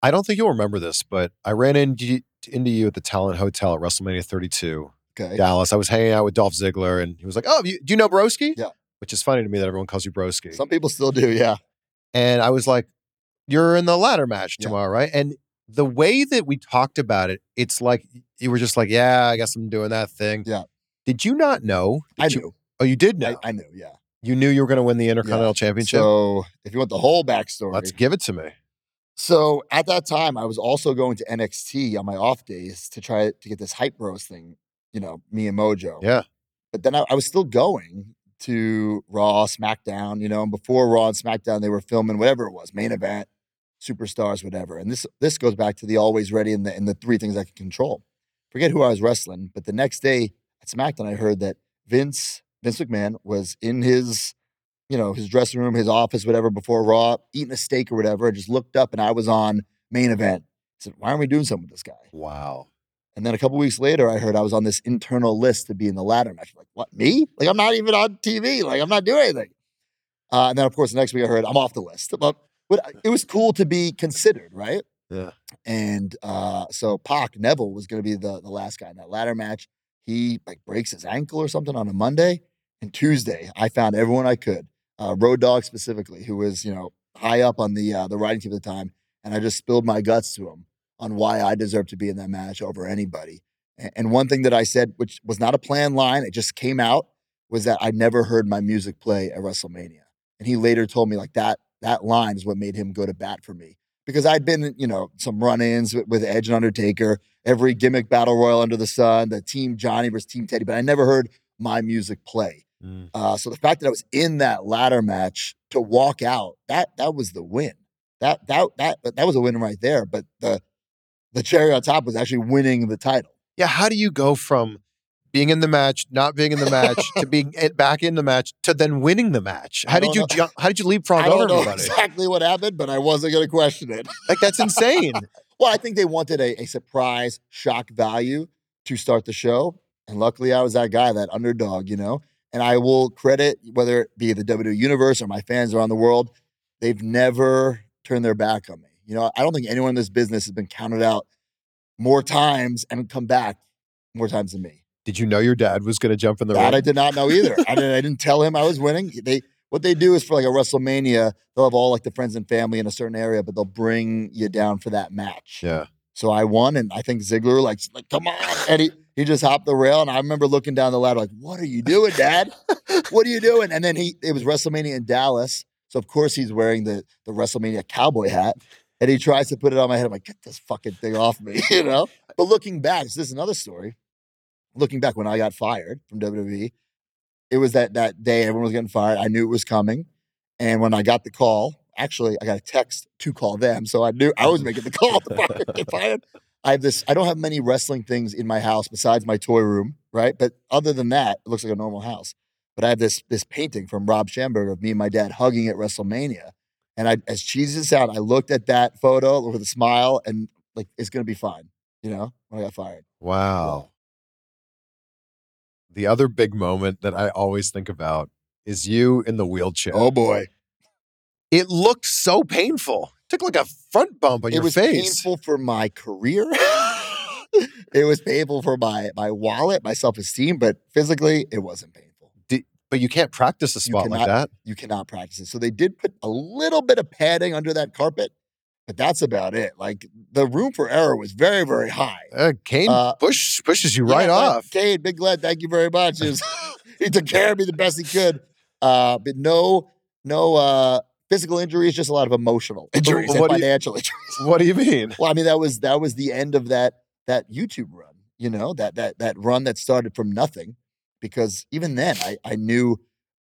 I don't think you'll remember this, but I ran into into you at the Talent Hotel at WrestleMania 32, Okay. Dallas. I was hanging out with Dolph Ziggler, and he was like, "Oh, you, do you know Broski?" Yeah. Which is funny to me that everyone calls you Broski. Some people still do, yeah. And I was like, You're in the ladder match Yeah. tomorrow, right? And the way that we talked about it, it's like you were just like, Yeah, I guess I'm doing that thing. Yeah. Did you not know? I that you- knew. oh, you did know. I, I knew, yeah. You knew you were going to win the Intercontinental Yeah. Championship. So if you want the whole backstory, Let's give it to me. So at that time, I was also going to NXT on my off days to try to get this hype bros thing, you know, me and Mojo. Yeah. But then I, I was still going to Raw, SmackDown, you know, and before Raw and SmackDown, they were filming whatever it was, main event, superstars, whatever. And this this goes back to the always ready and the and the three things I can control. Forget who I was wrestling, but the next day at SmackDown, I heard that Vince Vince McMahon was in his, you know, his dressing room, his office, whatever, before Raw, eating a steak or whatever. I just looked up and I was on main event. I said, why aren't we doing something with this guy? Wow. And then a couple weeks later, I heard I was on this internal list to be in the ladder match. Like, what, me? Like, I'm not even on TV. Like, I'm not doing anything. Uh, and then, of course, the next week I heard I'm off the list. But, but it was cool to be considered, right? Yeah. And uh, so Pac Neville was going to be the, the last guy in that ladder match. He like breaks his ankle or something on a Monday. And Tuesday, I found everyone I could, uh, Road Dog specifically, who was you know high up on the uh, the riding team at the time, and I just spilled my guts to him on why I deserve to be in that match over anybody. And, and one thing that I said, which was not a planned line, it just came out, was that I never heard my music play at WrestleMania. And he later told me like that that line is what made him go to bat for me because I'd been, you know, some run-ins with, with Edge and Undertaker, every gimmick battle royal under the sun, the Team Johnny versus Team Teddy, but I never heard my music play. Mm. Uh, so the fact that I was in that ladder match to walk out, that that was the win. That that that that was a win right there. But the the cherry on top was actually winning the title. Yeah. How do you go from being in the match, not being in the match, to being <laughs> back in the match, to then winning the match? How did you know. jump? How did you <laughs> leapfrog I don't over know everybody? exactly what happened, but I wasn't going to question it. Like that's insane. <laughs> Well, I think they wanted a, a surprise shock value to start the show. And luckily, I was that guy, that underdog, you know? And I will credit, whether it be the WWE Universe or my fans around the world, they've never turned their back on me. You know, I don't think anyone in this business has been counted out more times and come back more times than me. Did you know your dad was going to jump in the That ring? I did not know either. I didn't, I didn't tell him I was winning. They what they do is for like a WrestleMania, they'll have all like the friends and family in a certain area, but they'll bring you down for that match. Yeah. So I won, and I think Ziggler like, like come on, and he just hopped the rail, and I remember looking down the ladder like, what are you doing, Dad? <laughs> what are you doing? And then he it was WrestleMania in Dallas, so of course he's wearing the the WrestleMania cowboy hat, and he tries to put it on my head. I'm like, get this fucking thing off me, <laughs> you know. But looking back, so this is another story. Looking back when I got fired from WWE, it was that that day everyone was getting fired. I knew it was coming, and when I got the call, actually I got a text to call them, so I knew I was making the call to fire, get fired. I have this. I don't have many wrestling things in my house besides my toy room, right? But other than that, it looks like a normal house. But I have this this painting from Rob Schamberger of me and my dad hugging at WrestleMania. And I, as cheesy as it sounds, I looked at that photo with a smile and like it's gonna be fine, you know, when I got fired. Wow. The other big moment that I always think about is you in the wheelchair. Oh boy, It looked so painful. Took like a front bump on it your was painful for my career. <laughs> it was painful for my my wallet, my self esteem, but physically, it wasn't painful. But you can't practice a spot like cannot- that. You cannot practice it. So they did put a little bit of padding under that carpet, but that's about it. Like the room for error was very, very high. Uh, Kane Uh, push pushes you right Yeah, off. Kane, big Glenn, thank you very much. He, was- <laughs> he took care of me the best he could. Uh, but no, no uh, physical injuries, just a lot of emotional injuries and what you- financial <laughs> injuries. What do you mean? Well, I mean that was that was the end of that that YouTube run. You know that that that run that started from nothing, because even then I I knew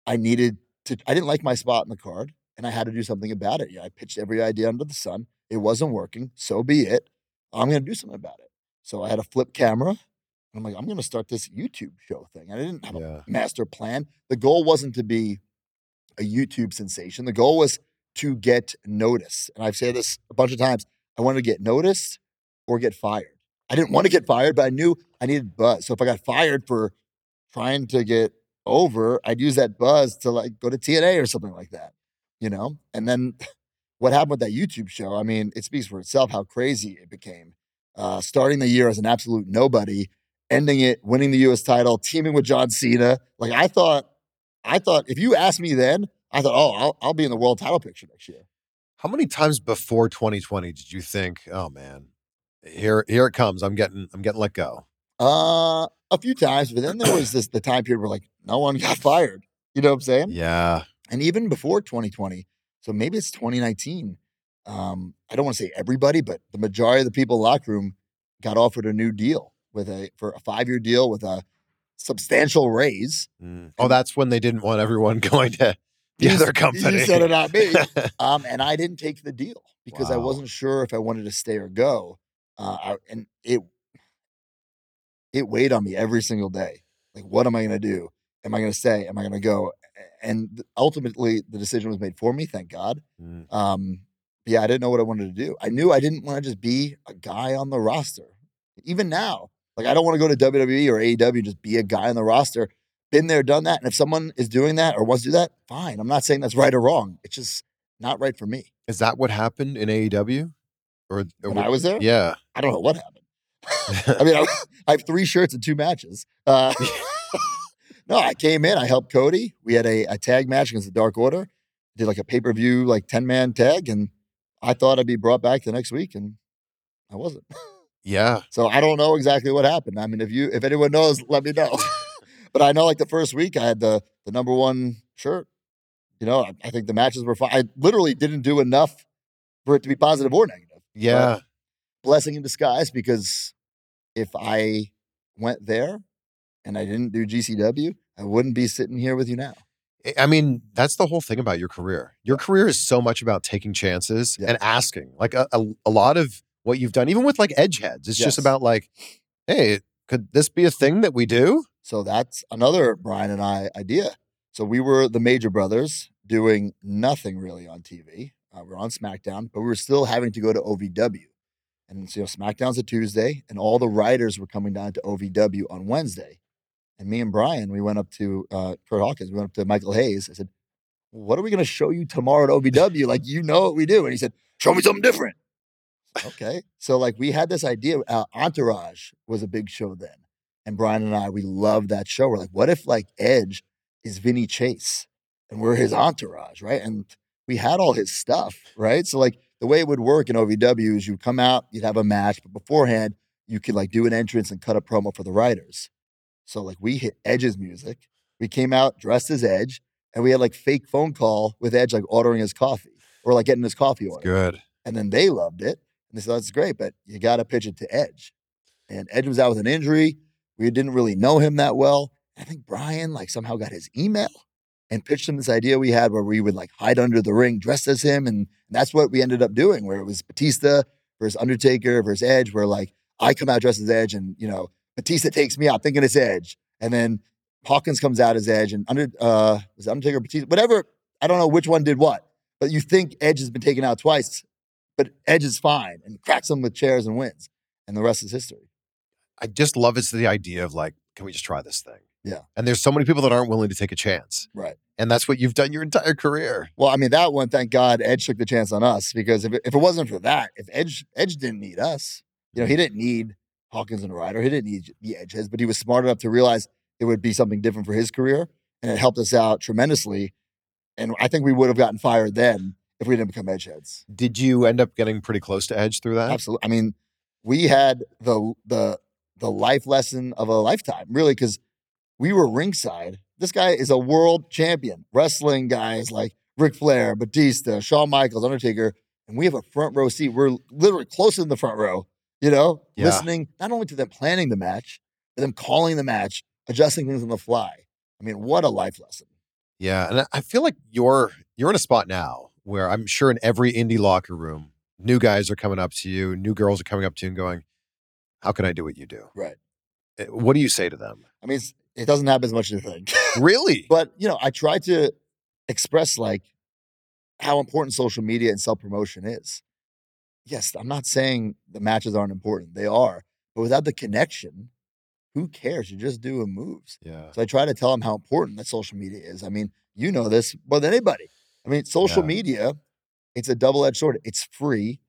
I needed to. I didn't like my spot in the card, and I had to do something about it. Yeah, I pitched every idea under the sun. It wasn't working. So be it. I'm going to do something about it. So I had a flip camera. I'm like, I'm going to start this YouTube show thing. I didn't have Yeah. a master plan. The goal wasn't to be a YouTube sensation. The goal was to get noticed. And I've said this a bunch of times. I wanted to get noticed or get fired. I didn't want to get fired, but I knew I needed buzz. So if I got fired for trying to get over, I'd use that buzz to like go to TNA or something like that, you know? And then <laughs> what happened with that YouTube show, I mean, it speaks for itself how crazy it became. Uh, starting the year as an absolute nobody, ending it, winning the US title, teaming with John Cena. Like I thought, I thought if you asked me then, I thought, oh, I'll, I'll be in the world title picture next year. How many times before 2020 did you think, "Oh man, here here it comes. I'm getting I'm getting let go." Uh, a few times, but then there was this the time period where like no one <laughs> got fired. You know what I'm saying? Yeah. and even before 2020 so maybe it's 2019 um, i don't want to say everybody but the majority of the people in the locker room got offered a new deal with a for a five year deal with a substantial raise. Mm. Oh, that's when they didn't want everyone <laughs> going to the You other company. You said it, not me. <laughs> um, and I didn't take the deal because I wasn't sure if I wanted to stay or go. Uh, I, and it it weighed on me every single day. Like, what am I going to do? Am I going to stay? Am I going to go? And ultimately, the decision was made for me. Thank God. Mm. Um, yeah, I didn't know what I wanted to do. I knew I didn't want to just be a guy on the roster. Even now, like I don't want to go to WWE or AEW just be a guy on the roster. Been there, done that. And if someone is doing that or wants to do that, fine. I'm not saying that's right or wrong. It's just not right for me. Is that what happened in AEW? Or, or When what- I was there, yeah. I don't know what happened. <laughs> I <laughs> mean, I, I have three shirts and two matches. Uh, <laughs> no, I came in, I helped Cody. We had a, a tag match against the Dark Order. Did like a pay per view, like 10 man tag. And I thought I'd be brought back the next week, and I wasn't. Yeah. So I don't know exactly what happened. I mean, if you, if anyone knows, let me know. <laughs> but I know like the first week I had the, the number one shirt. You know, I, I think the matches were fine. I literally didn't do enough for it to be positive or negative Yeah. blessing in disguise because if I went there and I didn't do GCW, I wouldn't be sitting here with you now. I- I mean, that's the whole thing about your career. Your career is so much about taking chances Yeah. and asking. Like a, a, a lot of what you've done, even with like edgeheads, it's Yes. just about like, hey, could this be a thing that we do? So that's another Brian and I idea. So we were the Major Brothers doing nothing really on TV. Uh, we were on SmackDown, but we were still having to go to OVW. And so you know, SmackDown's a Tuesday, and all the writers were coming down to OVW on Wednesday. And me and Brian, we went up to uh, Curt Hawkins, we went up to Michael Hayes. I said, What are we going to show you tomorrow at OVW? like, you know what we do. And he said, Show me something different. Okay. So, like, we had this idea. Uh, Entourage was a big show then. And Brian and I, we loved that show. We're like, what if like Edge is Vinny Chase and we're his entourage, right? And we had all his stuff, right? So like the way it would work in OVW is you come out, you'd have a match, but beforehand you could like do an entrance and cut a promo for the writers. So like we hit Edge's music. We came out dressed as Edge, and we had like fake phone call with Edge like ordering his coffee or like getting his coffee order. Good. And then they loved it. And they said, that's great, but you got to pitch it to Edge. And Edge was out with an injury. We didn't really know him that well. I think Brian like somehow got his email and pitched him this idea we had where we would like hide under the ring dressed as him. And that's what we ended up doing, where it was Batista versus Undertaker versus Edge, where like I come out dressed as Edge and, you know, Batista takes me out thinking it's Edge. And then Hawkins comes out as Edge and under uh was Undertaker Batista, whatever. I don't know which one did what, but you think Edge has been taken out twice, but Edge is fine and cracks him with chairs and wins. And the rest is history. I just love it's the idea of like, can we just try this thing? Yeah. And there's so many people that aren't willing to take a chance. Right. And that's what you've done your entire career. Well, I mean, that one, thank God Edge took the chance on us because if it, if it wasn't for that, if Edge Edge didn't need us, you know, he mm-hmm. didn't need Hawkins and Ryder, he didn't need the Edges, but he was smart enough to realize it would be something different for his career. And it helped us out tremendously. And I think we would have gotten fired then if we didn't become edgeheads. Did you end up getting pretty close to Edge through that? Absolutely. I mean, we had the the the life lesson of a lifetime, really, because we were ringside. This guy is a world champion, wrestling guys like Ric Flair, Batista, Shawn Michaels, Undertaker, and we have a front row seat. We're literally close in the front row, you know, Yeah. listening not only to them planning the match, but them calling the match, adjusting things on the fly. I mean, what a life lesson. Yeah, and I- I feel like you're you're in a spot now where I'm sure in every indie locker room, new guys are coming up to you, new girls are coming up to you and going, "How can I do what you do?" Right. Uh, What do you say to them? I mean, it's, it doesn't happen as much as you think. <laughs> really? But you know, I try to express like how important social media and self promotion is. Yes, I'm not saying the matches aren't important; they are. But without the connection, who cares? You're just doing moves. yeah. So I try to tell them how important that social media is. I mean, you know this more than anybody. I mean, social Yeah. media, it's a double edged sword. It's free.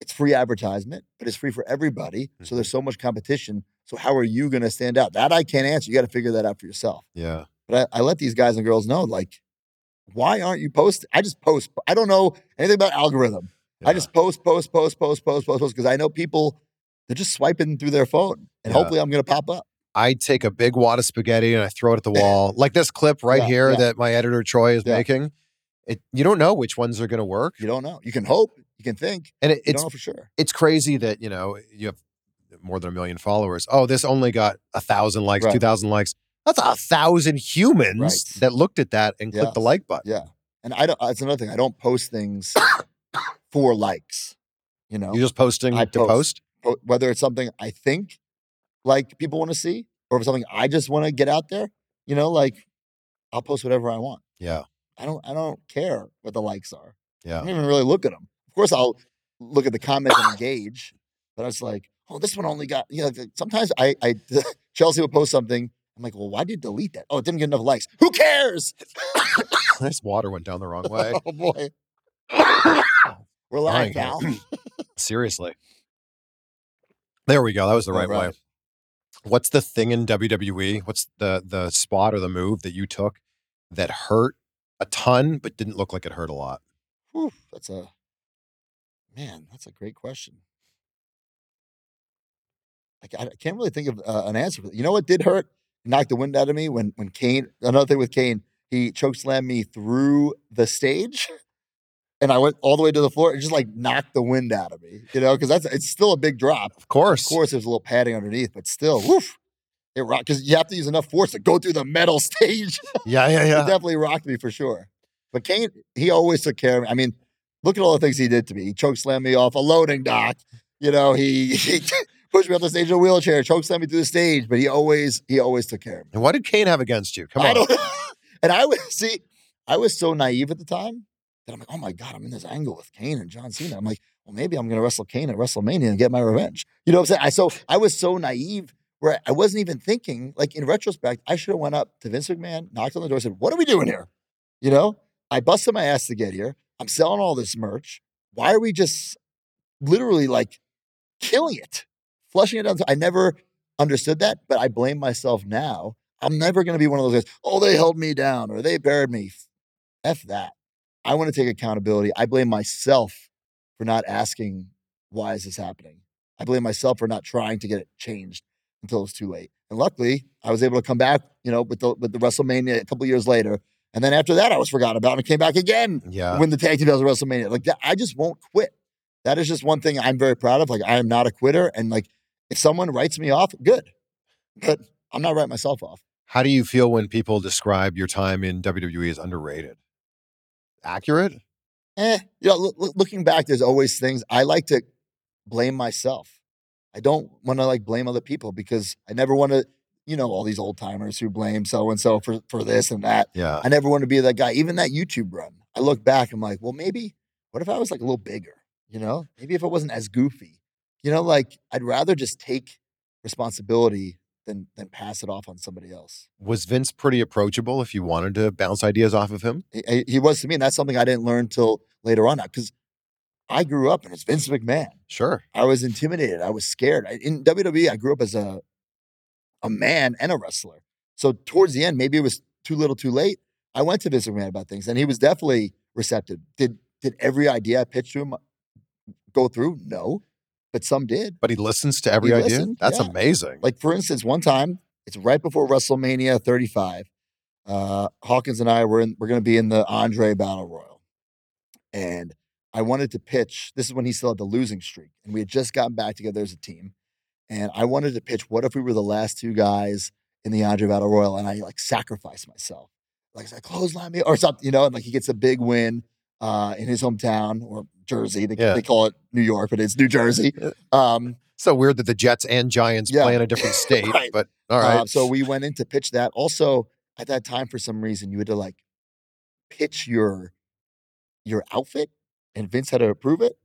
It's free advertisement, but it's free for everybody. So there's mm-hmm. so much competition. So how are you going to stand out? That I can't answer. You got to figure that out for yourself. Yeah. But I, I let these guys and girls know, like, why aren't you posting? I just post. I don't know anything about algorithm. I just post, post, post, post, post, post, post, because I know people, they're just swiping through their phone. And Yeah. hopefully I'm going to pop up. I take a big wad of spaghetti and I throw it at the <laughs> wall, like this clip right Yeah, here yeah. that my editor Troy is Yeah. making. It you don't know which ones are going to work, You don't know. You can hope, you can think, and it, it's for sure. it's crazy that you know you have more than a million followers. Oh, this only got a thousand likes, Right. two thousand likes. That's a thousand humans Right. that looked at that and clicked the like button. Yeah. And I don't, that's another thing. I don't post things for likes, you know, You're just posting I to post. post. Whether it's something I think like people want to see or if it's something I just want to get out there, you know, like I'll post whatever I want. Yeah, I don't, I don't care what the likes are. Yeah. I don't even really look at them. Of course, I'll look at the comments and <coughs> engage, but I was like, oh, this one only got, you know, sometimes I, I, <laughs> Chelsea will post something. I'm like, well, why did you delete that? Oh, it didn't get enough likes. Who cares? <laughs> this water went down the wrong <laughs> way. oh boy. <coughs> We're lying now. <clears throat> Seriously. There we go. That was the right way. What's the thing in WWE? What's the the spot or the move that you took that hurt a ton but didn't look like it hurt a lot? Whew, that's a man. That's a great question. I, I can't really think of uh, an answer. You know what did hurt? Knocked the wind out of me when when Kane. Another thing with Kane, he choke slammed me through the stage, and I went all the way to the floor and just like knocked the wind out of me. You know, because that's it's still a big drop. Of course. Of course, there's a little padding underneath, but still, woof. It rocked because you have to use enough force to go through the metal <laughs> stage. Yeah, yeah, It yeah. definitely rocked me for sure. But Kane, he always took care of me. I mean, look at all the things he did to me. He choke slammed me off a loading dock. You know, he, <laughs> he pushed me off the stage in a wheelchair, choke slammed me through the stage. But he always, he always took care of me. And what did Kane have against you? Come I on. <laughs> and I was see, I was so naive at the time that I'm like, oh my god, I'm in this angle with Kane and John Cena. I'm like, well, maybe I'm going to wrestle Kane at WrestleMania and get my revenge. You know what I'm saying? I so I was so naive where I wasn't even thinking. Like in retrospect, I should have went up to Vince McMahon, knocked on the door, said, "What are we doing here?" You know, I busted my ass to get here. I'm selling all this merch. Why are we just literally like killing it, flushing it down? I never understood that, but I blame myself now. I'm never going to be one of those guys. Oh, they held me down or they buried me. F that. I want to take accountability. I blame myself for not asking, why is this happening? I blame myself for not trying to get it changed until it was too late. And luckily, I was able to come back, you know, with the with the WrestleMania a couple years later. And then after that, I was forgotten about and came back again Yeah. win the tag team at WrestleMania. Like that, I just won't quit. That is just one thing I'm very proud of. Like I am not a quitter, and like if someone writes me off, good, but I'm not writing myself off. How do you feel when people describe your time in WWE as underrated? Accurate? Eh, you know, loo- loo- looking back, there's always things I like to blame myself. I don't want to like blame other people because I never want to, you know, all these old timers who blame so and so for for this and that. Yeah. I never want to be that guy. Even that YouTube run, I look back, I'm like, well, maybe what if I was like a little bigger? You know, maybe if it wasn't as goofy. You know, like I'd rather just take responsibility than than pass it off on somebody else. Was Vince pretty approachable if you wanted to bounce ideas off of him? He- He, he was to me, and that's something I didn't learn till later on. Because I grew up and it's Vince McMahon. Sure. I was intimidated. I was scared. I, in WWE, I grew up as a a man and a wrestler. So towards the end, maybe it was too little, too late. I went to Vince McMahon about things, and he was definitely receptive. Did did every idea I pitched to him go through? No, but some did. But he listens to every He idea. listened, That's yeah. amazing. Like for instance, one time it's right before WrestleMania 35. Uh, Hawkins and I were in, we're going to be in the Andre Battle Royal, and I wanted to pitch. This is when he still had the losing streak, and we had just gotten back together as a team. And I wanted to pitch. What if we were the last two guys in the Andre Battle Royal, and I like sacrificed myself, like I said, clothesline me or something, you know? And like he gets a big win uh, in his hometown or Jersey. They, Yeah. they call it New York, but it's New Jersey. Um, so weird that the Jets and Giants Yeah. play in a different <laughs> state. Right. But all right. Uh, so we went in to pitch that. Also, at that time, for some reason, you had to like pitch your your outfit, and Vince had to approve it.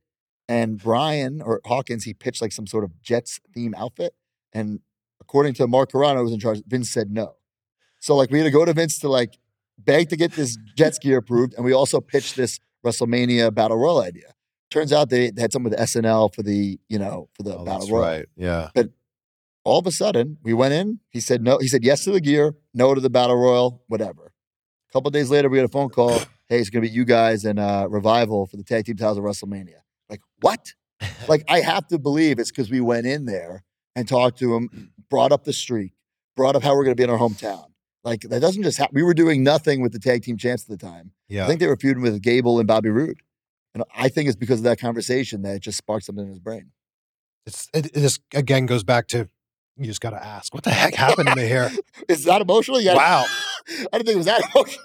And Brian or Hawkins, he pitched like some sort of Jets theme outfit, and according to Mark Carrano, who was in charge, Vince said no. So like we had to go to Vince to like beg to get this Jets gear approved, and we also pitched this WrestleMania Battle Royal idea. Turns out they, they had some with SNL for the you know for the Oh, Battle that's Royal right. Yeah. But all of a sudden we went in he said no he said yes to the gear no to the battle royal whatever a couple days later we had a phone call hey it's going to be you guys and uh, revival for the tag team titles of wrestlemania like what like i have to believe it's because we went in there and talked to him <clears throat> brought up the streak brought up how we're going to be in our hometown like that doesn't just happen we were doing nothing with the tag team champs at the time Yeah. i think they were feuding with gable and bobby roode and i think it's because of that conversation that it just sparked something in his brain It's it, it just again goes back to you just got to ask what the heck happened to me here. It's not emotional. You gotta- Wow, <laughs> I didn't think it was that <laughs> emotional.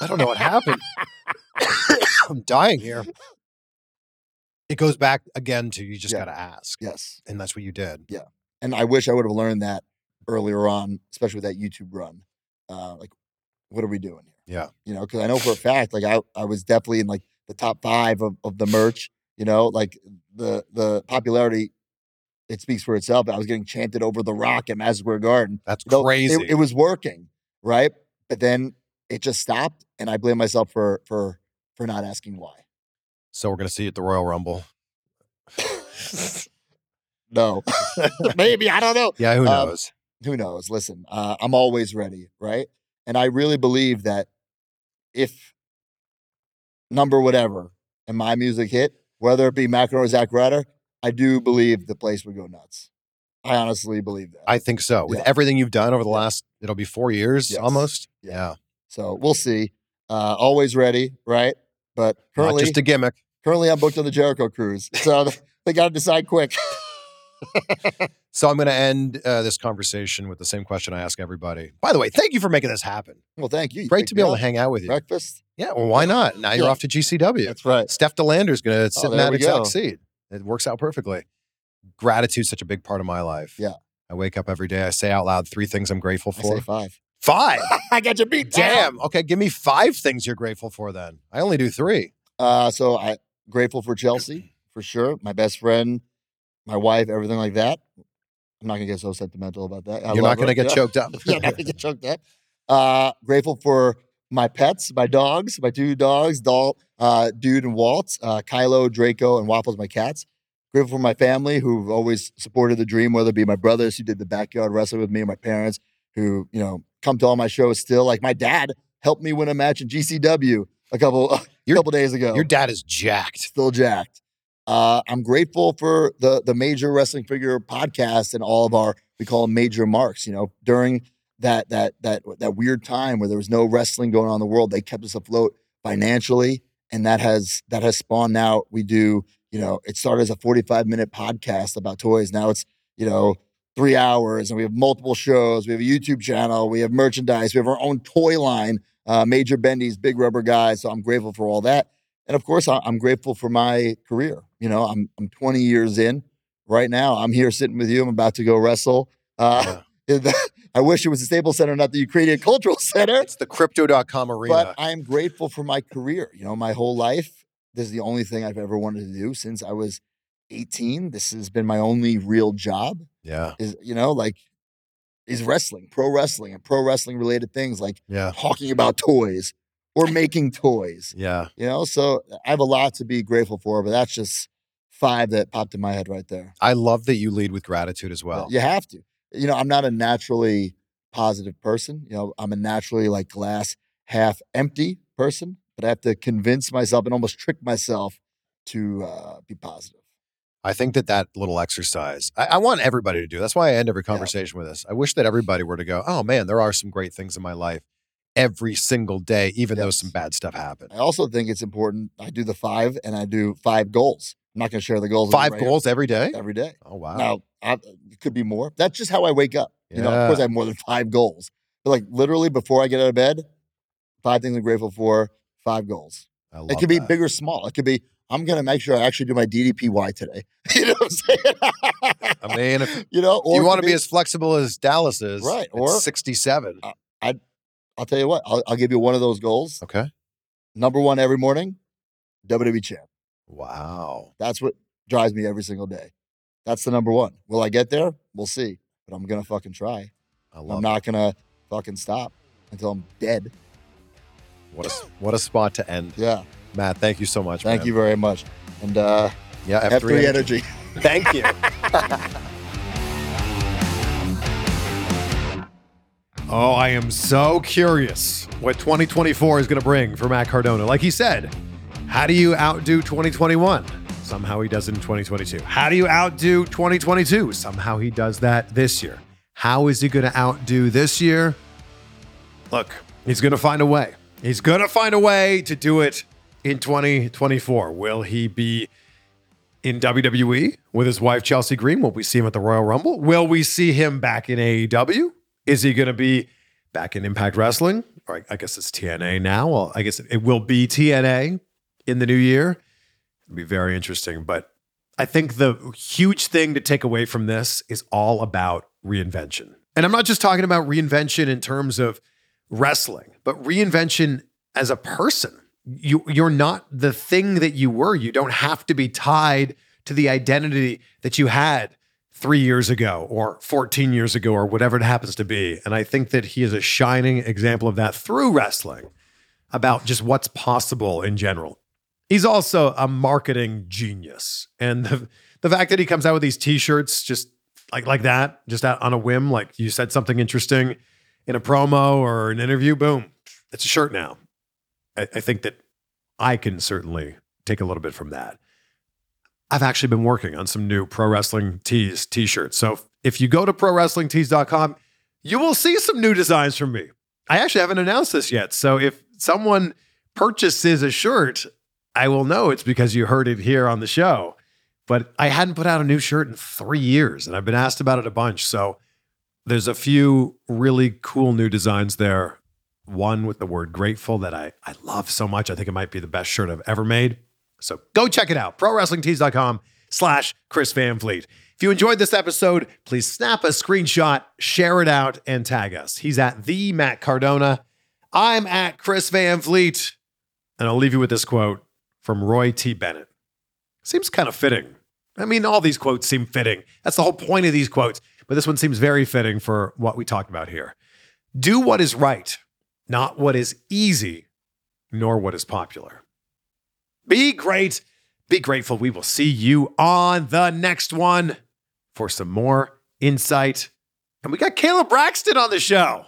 I don't know what happened. <coughs> I'm dying here. It goes back again to you just Yeah. got to ask, Yes. and that's what you did. Yeah. And I wish I would have learned that earlier on, especially with that YouTube run. Uh, like, what are we doing here? Yeah. You know, because I know for a fact, like I, I was definitely in like the top five of, of the merch, you know, like the the popularity, it speaks for itself. I was getting chanted over the rock at Madison Square Garden. That's You know, crazy. It, it was working, right? But then it just stopped, and I blame myself for for for not asking why. so we're gonna see you at the Royal Rumble. <laughs> No, <laughs> maybe I don't know. Yeah, who Um, knows? Who knows? Listen, uh, I'm always ready, right? And I really believe that if number whatever and my music hit, whether it be Mackinac or Zack Ryder, I do believe the place would go nuts. I honestly believe that. I think so. With yeah. everything you've done over the last, it'll be four years Yes. almost. Yeah. Yeah, so we'll see. Uh, always ready, right? But not currently, just a gimmick. currently I'm booked on the Jericho cruise, so <laughs> they got to decide quick. <laughs> So I'm going to end uh, this conversation with the same question I ask everybody. By the way, thank you for making this happen. well, thank you. You Great to be able to hang out with you. breakfast. Yeah, well, why not? Now you're off to GCW. That's right. Steph De Lander's going to sit in there that we exact go. seat. It works out perfectly. Gratitude's such a big part of my life. Yeah. I wake up every day. I say out loud three things I'm grateful I for. say five. Five. <laughs> I got you beat. down. Damn. Okay, give me five things you're grateful for then. I only do three. Uh, so I grateful for Chelsea for sure. My best friend, my wife, everything like that. I'm not gonna get so sentimental about that. I you're not going to her, get yeah. choked up. <laughs> yeah, not gonna get choked up. Uh, grateful for my pets, my dogs, my two dogs, Dal, uh, Dude and Walt, uh, Kylo, Draco, and Waffles, my cats. Grateful for my family who've always supported the dream, whether it be my brothers who did the backyard wrestling with me, or my parents who, you know, come to all my shows still. Like my dad helped me win a match in GCW a couple <laughs> a Your- couple days ago Your dad is jacked. still jacked. Uh, I'm grateful for the the major wrestling figure podcast and all of our we call them major marks. You know, during that that that that weird time where there was no wrestling going on in the world, they kept us afloat financially, and that has that has spawned now. We do you know it started as a 45 minute podcast about toys. Now it's you know three hours, and we have multiple shows. We have a YouTube channel. We have merchandise. We have our own toy line. Uh, Major Bendy's Big Rubber guy. So I'm grateful for all that. And of course, I'm grateful for my career. You know, I'm I'm 20 years in right now. I'm here sitting with you. I'm about to go wrestle. Uh, <laughs> I wish it was the Staples Center, not the Ukrainian <laughs> Cultural Center. It's the crypto.com arena. But I am grateful for my career. You know, my whole life, this is the only thing I've ever wanted to do since I was 18. This has been my only real job. Yeah. Is you know, like is wrestling, pro wrestling, and pro wrestling related things like Yeah. talking about toys or making toys. Yeah. You know, so I have a lot to be grateful for, but that's just five that popped in my head right there. I love that you lead with gratitude as well. you have to. You know, I'm not a naturally positive person. You know, I'm a naturally like glass half empty person, but I have to convince myself and almost trick myself to uh, be positive. I think that that little exercise, I, I want everybody to do. That's why I end every conversation with this. I wish that everybody were to go, oh man, there are some great things in my life every single day, even though some bad stuff happened. I also think it's important. I do the five and I do five goals. I'm not going to share the goals. Five right here. goals every day? every day. Oh, wow. Now, I, it could be more. That's just how I wake up. You know, of course, I have more than five goals. But like literally before I get out of bed, five things I'm grateful for, five goals. I love It could be big or small. It could be, I'm going to make sure I actually do my DDPY today. <laughs> you know what I'm saying? I mean, if you know, you want to be as flexible as Dallas is, Right, or- 67. I, I, will tell you what, I'll, I'll give you one of those goals. Okay. Number one every morning, WWE champ. Wow. That's what drives me every single day. That's the number one. Will I get there? We'll see. But I'm going to fucking try. I love I'm it. not going to fucking stop until I'm dead. What a, what a spot to end. Yeah. Matt, thank you so much. Thank man. you very much. And uh, Yeah, F3, F3, energy. <laughs> Thank you. <laughs> Oh, I am so curious what 2024 is going to bring for Matt Cardona. Like he said, how do you outdo 2021? Somehow he does it in 2022. How do you outdo 2022? Somehow he does that this year. How is he going to outdo this year? Look, he's going to find a way. He's going to find a way to do it in 2024. Will he be in WWE with his wife Chelsea Green? Will we see him at the Royal Rumble? Will we see him back in AEW? Is he going to be back in Impact Wrestling? Or I guess it's TNA now. Well, I guess it will be TNA in the new year. It'll be very interesting. But I think the huge thing to take away from this is all about reinvention. And I'm not just talking about reinvention in terms of wrestling, but reinvention as a person. You, you're not the thing that you were. You don't have to be tied to the identity that you had three years ago or 14 years ago or whatever it happens to be. And I think that he is a shining example of that through wrestling about just what's possible in general. He's also a marketing genius. And the, the fact that he comes out with these t-shirts just like like that, just out on a whim, like you said something interesting in a promo or an interview, boom, it's a shirt now. I, I think that I can certainly take a little bit from that. I've actually been working on some new pro wrestling tees t-shirts. So if you go to prowrestlingtees.com, you will see some new designs from me. I actually haven't announced this yet. So if someone purchases a shirt, I will know it's because you heard it here on the show. But I hadn't put out a new shirt in three years, and I've been asked about it a bunch. So there's a few really cool new designs there. One with the word grateful that I, I love so much. I think it might be the best shirt I've ever made. So go check it out. ProWrestlingTees.com slash Chris Van Vliet. If you enjoyed this episode, please snap a screenshot, share it out, and tag us. He's at the Matt Cardona. I'm at Chris Van Vliet. And I'll leave you with this quote from Roy T. Bennett. Seems kind of fitting. I mean, all these quotes seem fitting. That's the whole point of these quotes. But this one seems very fitting for what we talked about here. Do what is right, not what is easy, nor what is popular. Be great. Be grateful. We will see you on the next one for some more insight. And we got Caleb Braxton on the show.